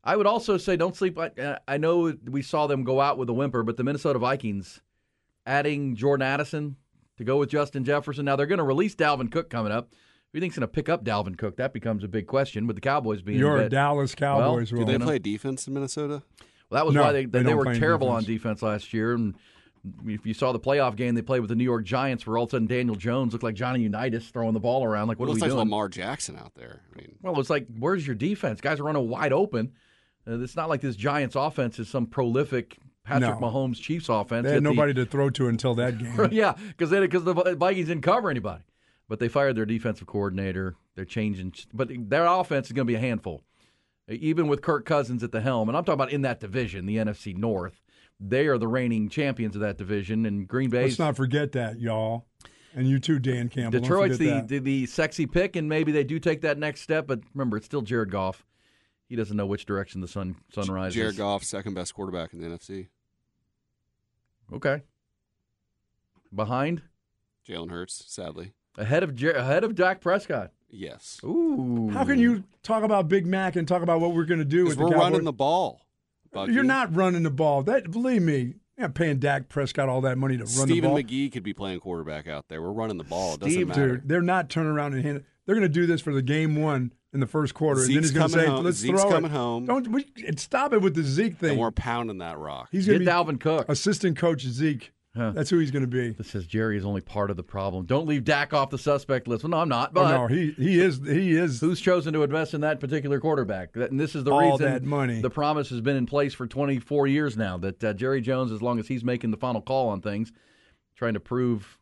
Speaker 3: I would also say don't sleep. I, uh, I know we saw them go out with a whimper, but the Minnesota Vikings adding Jordan Addison to go with Justin Jefferson. Now they're going to release Dalvin Cook coming up. Who do you think's going to pick up Dalvin Cook? That becomes a big question. With the Cowboys being
Speaker 4: You're
Speaker 3: a
Speaker 4: a
Speaker 3: bit-
Speaker 4: Dallas Cowboys.
Speaker 3: do.
Speaker 5: Do they play defense in Minnesota?
Speaker 3: Well, that was
Speaker 4: No,
Speaker 3: why they
Speaker 4: they
Speaker 3: they,
Speaker 4: don't
Speaker 3: were
Speaker 4: play
Speaker 3: terrible on
Speaker 4: defense.
Speaker 3: defense last year. And if you saw the playoff game they played with the New York Giants, where all of a sudden Daniel Jones looked like Johnny Unitas throwing the ball around. Like, what
Speaker 5: it
Speaker 3: are
Speaker 5: looks
Speaker 3: we
Speaker 5: like
Speaker 3: doing?
Speaker 5: Lamar Jackson out there. I mean,
Speaker 3: Well, it's like, where's your defense? Guys are running wide open. Uh, it's not like this Giants offense is some prolific Patrick
Speaker 4: No.
Speaker 3: Mahomes Chiefs offense.
Speaker 4: They had
Speaker 3: Get the-
Speaker 4: nobody to throw to until that game.
Speaker 3: yeah, because because the Vikings didn't cover anybody. But they fired their defensive coordinator. They're changing, but their offense is going to be a handful, even with Kirk Cousins at the helm. And I'm talking about in that division, the NFC North. They are the reigning champions of that division, and Green Bay.
Speaker 4: Let's not forget that, y'all. And you too, Dan Campbell.
Speaker 3: Detroit's the, the the sexy pick, and maybe they do take that next step. But remember, it's still Jared Goff. He doesn't know which direction the sun sun rises.
Speaker 5: Jared Goff, second best quarterback in the NFC.
Speaker 3: Okay. Behind,
Speaker 5: Jalen Hurts, sadly.
Speaker 3: ahead of Jer- ahead of Dak Prescott.
Speaker 5: Yes.
Speaker 3: Ooh.
Speaker 4: How can you talk about Big Mac and talk about what we're going to do
Speaker 5: Because
Speaker 4: with the
Speaker 5: we're
Speaker 4: Cowboys?
Speaker 5: running the ball. Bucky.
Speaker 4: You're not running the ball. That believe me, you're not paying Dak Prescott all that money to run the ball. Stephen.
Speaker 5: McGee could be playing quarterback out there. We're running the ball. It doesn't
Speaker 3: Steve,
Speaker 5: matter.
Speaker 4: Dude, they're not turning around and hand. They're going to do this for the game one in the first quarter, and then
Speaker 5: Zeke's
Speaker 4: he's going to
Speaker 5: coming
Speaker 4: say,
Speaker 5: home.
Speaker 4: "Let's
Speaker 5: Zeke's
Speaker 4: throw
Speaker 5: coming
Speaker 4: it."
Speaker 5: home.
Speaker 4: Don't we, stop it with the Zeke thing.
Speaker 5: and we're pounding that rock.
Speaker 4: He's going
Speaker 3: Get
Speaker 4: to be
Speaker 3: Dalvin Cook.
Speaker 4: assistant coach Zeke
Speaker 3: Huh.
Speaker 4: That's who he's going to be.
Speaker 3: This says Jerry is only part of the problem. Don't leave Dak off the suspect list. Well, no, I'm not.
Speaker 4: Oh,
Speaker 3: But
Speaker 4: no, he he is he is
Speaker 3: who's chosen to invest in that particular quarterback? And this is the
Speaker 4: All
Speaker 3: reason
Speaker 4: that money.
Speaker 3: the promise has been in place for 24 years now that uh, Jerry Jones, as long as he's making the final call on things, trying to prove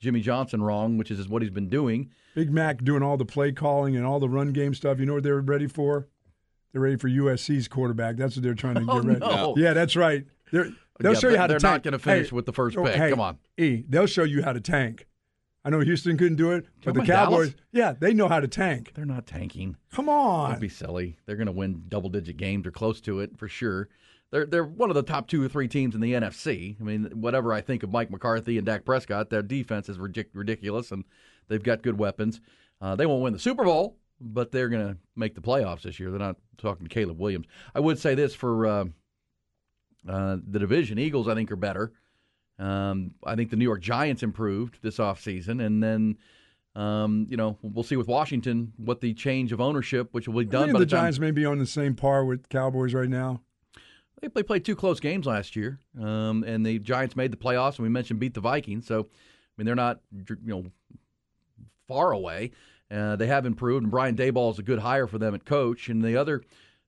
Speaker 3: Jimmy Johnson wrong, which is what he's been doing.
Speaker 4: Big Mac doing all the play calling and all the run game stuff. You know what they're ready for? They're ready for USC's quarterback. That's what they're trying to get
Speaker 3: Oh,
Speaker 4: ready.
Speaker 3: no.
Speaker 4: Yeah, that's right. They're, they'll
Speaker 3: Yeah,
Speaker 4: show you how to
Speaker 3: they're
Speaker 4: tank.
Speaker 3: not gonna finish
Speaker 4: Hey,
Speaker 3: with the first
Speaker 4: oh,
Speaker 3: pick.
Speaker 4: hey,
Speaker 3: Come on.
Speaker 4: E, they'll show you how to tank. I know Houston couldn't do it, but
Speaker 3: Come
Speaker 4: the Cowboys,
Speaker 3: Dallas.
Speaker 4: yeah, they know how to tank.
Speaker 3: They're not tanking.
Speaker 4: Come on.
Speaker 3: Don't be silly. They're going to win double digit games or close to it for sure. They're they're one of the top two or three teams in the NFC. I mean, whatever I think of Mike McCarthy and Dak Prescott, their defense is ridic- ridiculous, and they've got good weapons. Uh, they won't win the Super Bowl, but they're going to make the playoffs this year. They're not talking to Caleb Williams. I would say this for uh, uh, the division: Eagles, I think, are better. Um, I think the New York Giants improved this offseason, and then. Um, you know, we'll see with Washington what the change of ownership, which will be
Speaker 4: I
Speaker 3: done
Speaker 4: think
Speaker 3: by
Speaker 4: the
Speaker 3: the
Speaker 4: Giants may be on the same par with Cowboys right now.
Speaker 3: they, they played two close games last year, um, and the Giants made the playoffs. And we mentioned beat the Vikings, so I mean they're not you know far away. Uh, they have improved, and Brian Daboll is a good hire for them at coach. And the other,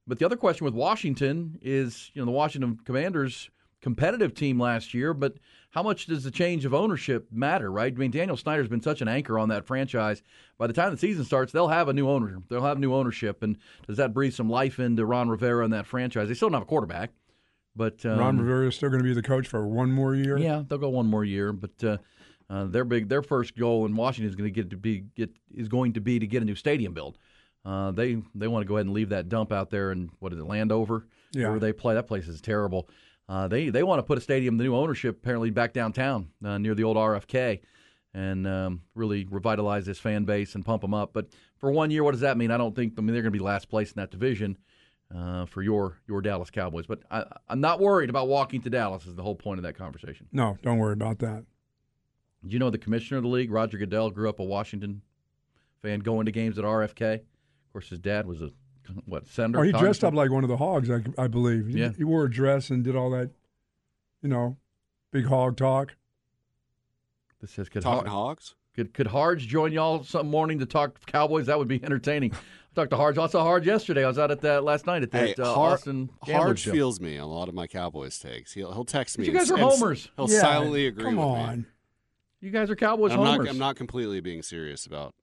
Speaker 3: but the other question with Washington is, you know, the Washington Commanders competitive team last year, but how much does the change of ownership matter, right? I mean, Daniel Snyder's been such an anchor on that franchise. By the time the season starts, they'll have a new owner. They'll have new ownership, and does that breathe some life into Ron Rivera and that franchise? They still don't have a quarterback, but um,
Speaker 4: Ron Rivera is still going to be the coach for one more year.
Speaker 3: yeah, they'll go one more year, but uh, uh, their big their first goal in Washington is going to get to be get is going to be to get a new stadium built. Uh, they they want to go ahead and leave that dump out there and what is it Landover
Speaker 4: Yeah.
Speaker 3: where they play. That place is terrible. Uh, they they want to put a stadium, the new ownership apparently back downtown uh, near the old RFK, and um, really revitalize this fan base and pump them up. But for one year, what does that mean? I don't think. I mean, they're going to be last place in that division uh, for your your Dallas Cowboys. But I, I'm not worried about walking to Dallas. Is the whole point of that conversation.
Speaker 4: No, don't worry about that.
Speaker 3: Do you know the commissioner of the league, Roger Goodell, grew up a Washington fan, going to games at RFK. Of course, his dad was a what senator.
Speaker 4: Oh, he dressed up like one of the hogs, I, I believe. He,
Speaker 3: Yeah.
Speaker 4: he wore a dress and did all that, you know, big hog talk.
Speaker 3: This says could
Speaker 5: Talking
Speaker 3: Har-
Speaker 5: hogs.
Speaker 3: could could Harge join y'all some morning to talk Cowboys? That would be entertaining. I talked to Harge. I saw Harge yesterday. I was out at that last night at
Speaker 5: Hey,
Speaker 3: that uh,
Speaker 5: Har-
Speaker 3: Austin Gambler
Speaker 5: Harge
Speaker 3: show.
Speaker 5: feels me on a lot of my Cowboys takes. He'll he'll text me.
Speaker 3: you guys
Speaker 5: and-
Speaker 3: are
Speaker 5: and
Speaker 3: homers.
Speaker 5: He'll
Speaker 4: Yeah,
Speaker 5: silently agree
Speaker 4: Come
Speaker 5: with
Speaker 4: on.
Speaker 5: me.
Speaker 3: You guys are Cowboys
Speaker 5: I'm
Speaker 3: homers.
Speaker 5: not. I'm not completely being serious about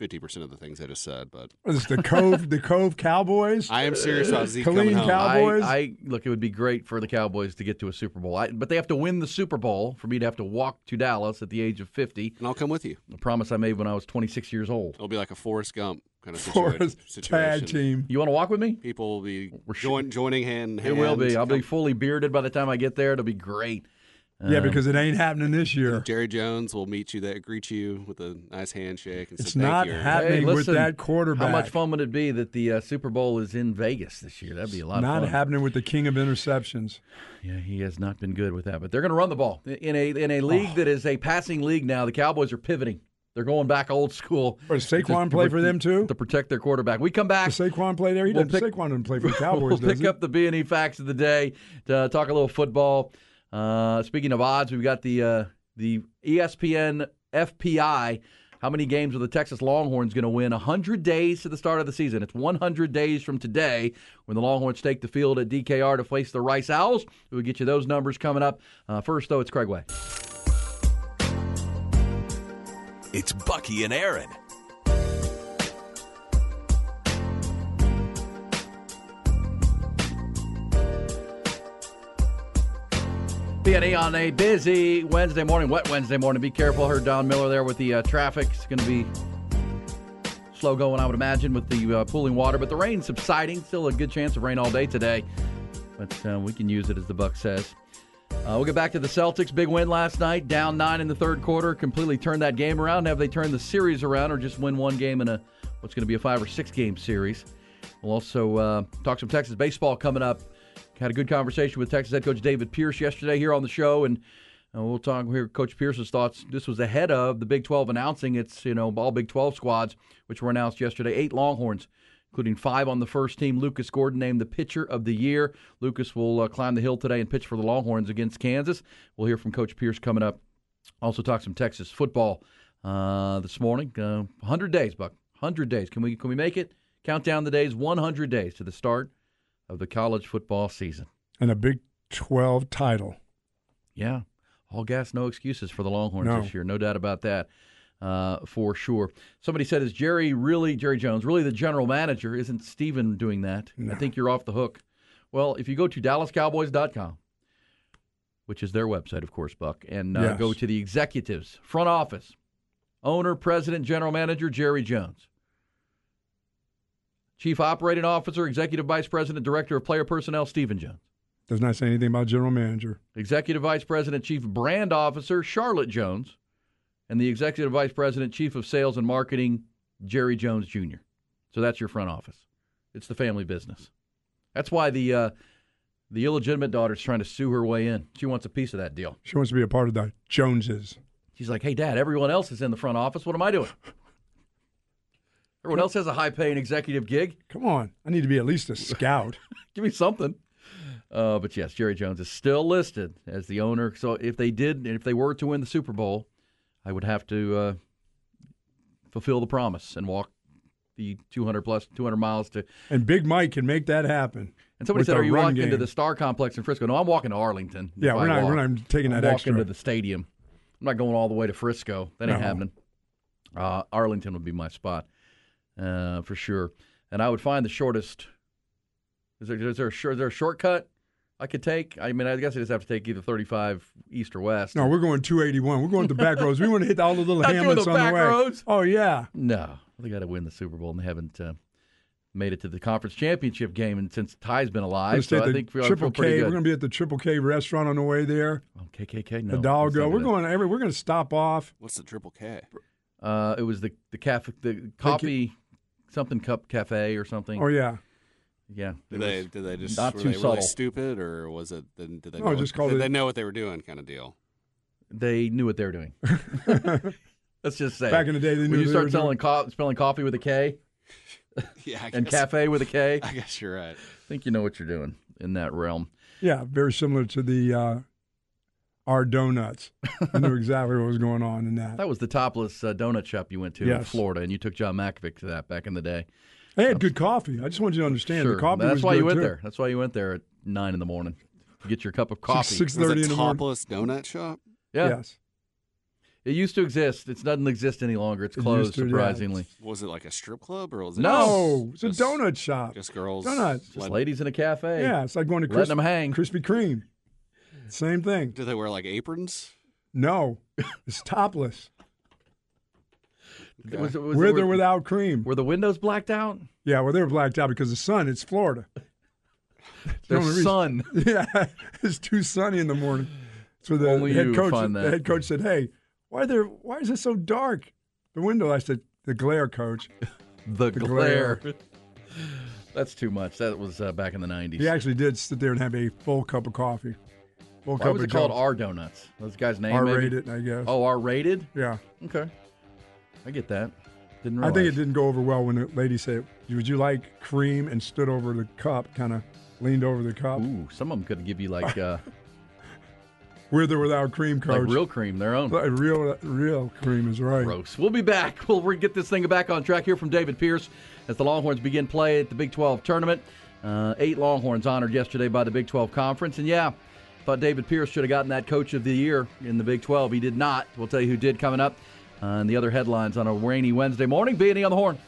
Speaker 5: fifty percent of the things I just said, but
Speaker 4: What is the Cove, the Cove Cowboys?
Speaker 5: I am serious about Zeke
Speaker 4: Colleen
Speaker 5: coming home.
Speaker 4: Cowboys?
Speaker 3: I, I look. It would be great for the Cowboys to get to a Super Bowl, I, but they have to win the Super Bowl for me to have to walk to Dallas at the age of fifty.
Speaker 5: and I'll come with you.
Speaker 3: A promise I made when I was 26 years old.
Speaker 5: It'll be like a Forrest Gump kind of
Speaker 4: For
Speaker 5: situa- situation.
Speaker 4: tag team.
Speaker 3: You want to walk with me?
Speaker 5: People will be
Speaker 3: We're
Speaker 5: join, joining hand. in
Speaker 3: It will be. I'll be fully bearded by the time I get there. It'll be great.
Speaker 4: Yeah,
Speaker 3: Um,
Speaker 4: because it ain't happening this year.
Speaker 5: Jerry Jones will meet you there, greet you with a nice handshake and
Speaker 4: It's
Speaker 5: say thank
Speaker 4: not
Speaker 5: you.
Speaker 4: happening
Speaker 3: Hey,
Speaker 4: with that quarterback.
Speaker 3: How much fun would it be that the uh, Super Bowl is in Vegas this year? That'd be a lot
Speaker 4: Not
Speaker 3: of fun.
Speaker 4: happening with the king of interceptions.
Speaker 3: Yeah, he has not been good with that, but they're going to run the ball in a in a league that is a passing league now. The Cowboys are pivoting. They're going back old school.
Speaker 4: Or does Saquon
Speaker 3: to-
Speaker 4: play for them too?
Speaker 3: to protect their quarterback. We come back.
Speaker 4: Does Saquon play there? He
Speaker 3: We'll
Speaker 4: doesn't.
Speaker 3: pick-
Speaker 4: Saquon doesn't play for the Cowboys,
Speaker 3: we'll
Speaker 4: does
Speaker 3: pick
Speaker 4: he?
Speaker 3: up the B and E facts of the day to talk a little football. Uh, speaking of odds, we've got the uh, the ESPN FPI. How many games are the Texas Longhorns going to win? 100 days to the start of the season. It's 100 days from today when the Longhorns take the field at DKR to face the Rice Owls. We'll get you those numbers coming up. Uh, first, though, it's Craig Way.
Speaker 7: It's Bucky and Erin.
Speaker 3: B&E on a busy Wednesday morning, wet Wednesday morning. Be careful. Heard Don Miller there with the uh, traffic. It's going to be slow going, I would imagine, with the uh, pooling water. But the rain subsiding. Still a good chance of rain all day today. But uh, we can use it, as the Buck says. Uh, we'll get back to the Celtics. Big win last night, down nine in the third quarter. Completely turned that game around. Have they turned the series around, or just win one game in a what's going to be a five or six game series? We'll also uh, talk some Texas baseball coming up. Had a good conversation with Texas head coach David Pierce yesterday here on the show, and uh, we'll talk hear Coach Pierce's thoughts. This was ahead of the Big 12 announcing its you know all Big 12 squads, which were announced yesterday. Eight Longhorns including five on the first team. Lucas Gordon named the pitcher of the year. Lucas will uh, climb the hill today and pitch for the Longhorns against Kansas. We'll hear from Coach Pierce coming up. Also talk some Texas football uh, this morning. Uh, 100 days, Buck. 100 days. Can we can we make it? Count down the days. 100 days to the start of the college football season.
Speaker 4: And a Big 12 title.
Speaker 3: Yeah. All gas, no excuses for the Longhorns
Speaker 4: No.
Speaker 3: this year. No doubt about that, uh, for sure. Somebody said, "Is Jerry really Jerry Jones really the general manager? Isn't Steven doing that? I think you're off the hook." Well, if you go to DallasCowboys.com, which is their website, of course, Buck, and uh,
Speaker 4: Yes.
Speaker 3: go to the executives, front office, owner, president, general manager Jerry Jones. Chief Operating Officer, Executive Vice President, Director of Player Personnel, Stephen Jones.
Speaker 4: Does not say anything about general manager.
Speaker 3: Executive Vice President, Chief Brand Officer, Charlotte Jones, and the Executive Vice President, Chief of Sales and Marketing, Jerry Jones Jr. So that's your front office. It's the family business. That's why the uh, the illegitimate daughter's trying to sue her way in. She wants a piece of that deal.
Speaker 4: She wants to be a part of the Joneses.
Speaker 3: She's like, "Hey, Dad, everyone else is in the front office. What am I doing? Everyone else has a high-paying executive gig.
Speaker 4: Come on, I need to be at least a scout.
Speaker 3: Give me something." Uh, but yes, Jerry Jones is still listed as the owner. So if they did, if they were to win the Super Bowl, I would have to uh, fulfill the promise and walk the 200 plus 200 miles to.
Speaker 4: and Big Mike can make that happen.
Speaker 3: And somebody said, "Are you walking into
Speaker 4: game."
Speaker 3: the Star Complex in Frisco?" No, I'm walking to Arlington.
Speaker 4: Yeah, we're not- we're not taking
Speaker 3: I'm
Speaker 4: that
Speaker 3: walking
Speaker 4: extra.
Speaker 3: to the stadium. I'm not going all the way to Frisco. That ain't
Speaker 4: No.
Speaker 3: happening. Uh, Arlington would be my spot uh, for sure, and I would find the shortest. Is there is there a, short, is there a shortcut I could take? I mean, I guess I just have to take either 35 east or west.
Speaker 4: No, we're going 281. We're going to the back roads. We want to hit all the little
Speaker 3: Not doing
Speaker 4: hamlets
Speaker 3: the
Speaker 4: on
Speaker 3: back
Speaker 4: the way.
Speaker 3: roads?
Speaker 4: Oh yeah.
Speaker 3: No, they got to win the Super Bowl, and they haven't uh, made it to the conference championship game, and since Ty's been alive, so I think we
Speaker 4: triple
Speaker 3: feel
Speaker 4: K,
Speaker 3: good.
Speaker 4: we're going to be at the Triple K restaurant on the way there.
Speaker 3: Oh, KKK, no.
Speaker 4: the
Speaker 3: let's
Speaker 4: Doggo. We're going every. We're going to stop off.
Speaker 5: What's the triple K?
Speaker 3: Uh, it was the the cafe, the coffee, something cup cafe or something.
Speaker 4: Oh yeah.
Speaker 3: yeah.
Speaker 5: Did
Speaker 3: it
Speaker 5: they did they just
Speaker 3: not
Speaker 5: were
Speaker 3: too
Speaker 5: they
Speaker 3: subtle?
Speaker 5: really stupid or was it did did they
Speaker 4: No,
Speaker 5: know,
Speaker 4: just called
Speaker 5: did
Speaker 4: it-
Speaker 5: they know what they were doing kind of deal?
Speaker 3: They knew what they were doing. Let's just say
Speaker 4: Back in the day, they
Speaker 3: when you
Speaker 4: they
Speaker 3: start
Speaker 4: were
Speaker 3: selling co- spelling coffee with a K
Speaker 5: Yeah, I
Speaker 3: and
Speaker 5: guess,
Speaker 3: cafe with a K, I
Speaker 5: I guess you're right.
Speaker 3: think you know what you're doing in that realm.
Speaker 4: Yeah, very similar to the uh, our donuts. I knew exactly what was going on in that.
Speaker 3: That was the topless uh, donut shop you went to in Florida, and you took John Malkovich to that back in the day.
Speaker 4: They had good coffee. I just wanted you to understand
Speaker 3: sure,
Speaker 4: the coffee
Speaker 3: that's
Speaker 4: was
Speaker 3: why
Speaker 4: good
Speaker 3: you went
Speaker 4: too.
Speaker 3: there. That's why you went there at nine in the morning to get your cup of coffee.
Speaker 4: Six thirty
Speaker 5: Was
Speaker 4: in the morning.
Speaker 5: topless donut shop?
Speaker 3: yeah,
Speaker 4: Yes.
Speaker 3: it used to exist. It doesn't exist any longer. It's closed,
Speaker 4: used to, yeah.
Speaker 3: surprisingly.
Speaker 5: Was it like a strip club or was it
Speaker 4: No, it's a donut shop.
Speaker 5: Just girls.
Speaker 4: Donuts.
Speaker 3: Just
Speaker 5: let-
Speaker 3: ladies in a cafe.
Speaker 4: yeah, it's like going to
Speaker 3: letting them hang.
Speaker 4: Krispy Kreme. Same thing.
Speaker 5: Do they wear like aprons?
Speaker 4: No, it's topless.
Speaker 3: Was, it- was
Speaker 4: With
Speaker 3: it-
Speaker 4: or without cream.
Speaker 3: Were the windows blacked out?
Speaker 4: Yeah, well, they were blacked out because the sun. It's Florida. The
Speaker 3: There's sun.
Speaker 4: Yeah, it's too sunny in the morning. So the
Speaker 3: Only
Speaker 4: head coach,
Speaker 3: find
Speaker 4: the head coach said, "Hey, why there? Why is it so dark? The window." I said, "The glare, coach."
Speaker 3: The,
Speaker 4: The
Speaker 3: glare.
Speaker 4: glare.
Speaker 3: That's too much. That was uh, back in the 90s.
Speaker 4: He actually did sit there and have a full cup of coffee. Full
Speaker 3: Why was it called R Donuts? Those guys' name maybe?
Speaker 4: R-rated, I guess.
Speaker 3: Oh, R rated?
Speaker 4: Yeah,
Speaker 3: Okay. I get that. Didn't
Speaker 4: I think it didn't go over well when the lady said, "Would you like cream?" and stood over the cup, kind of leaned over the cup.
Speaker 3: Ooh, some of them could give you like uh,
Speaker 4: With or without cream,
Speaker 3: like real cream, their own.
Speaker 4: Like real, real cream is right.
Speaker 3: Gross. We'll be back. We'll get this thing back on track here from David Pierce as the Longhorns begin play at the Big 12 tournament. Uh, eight Longhorns honored yesterday by the Big 12 Conference. And yeah, Thought David Pierce should have gotten that Coach of the Year in the Big 12. He did not. We'll tell you who did coming up. Uh, and the other headlines on a rainy Wednesday morning. Beanie on the horn.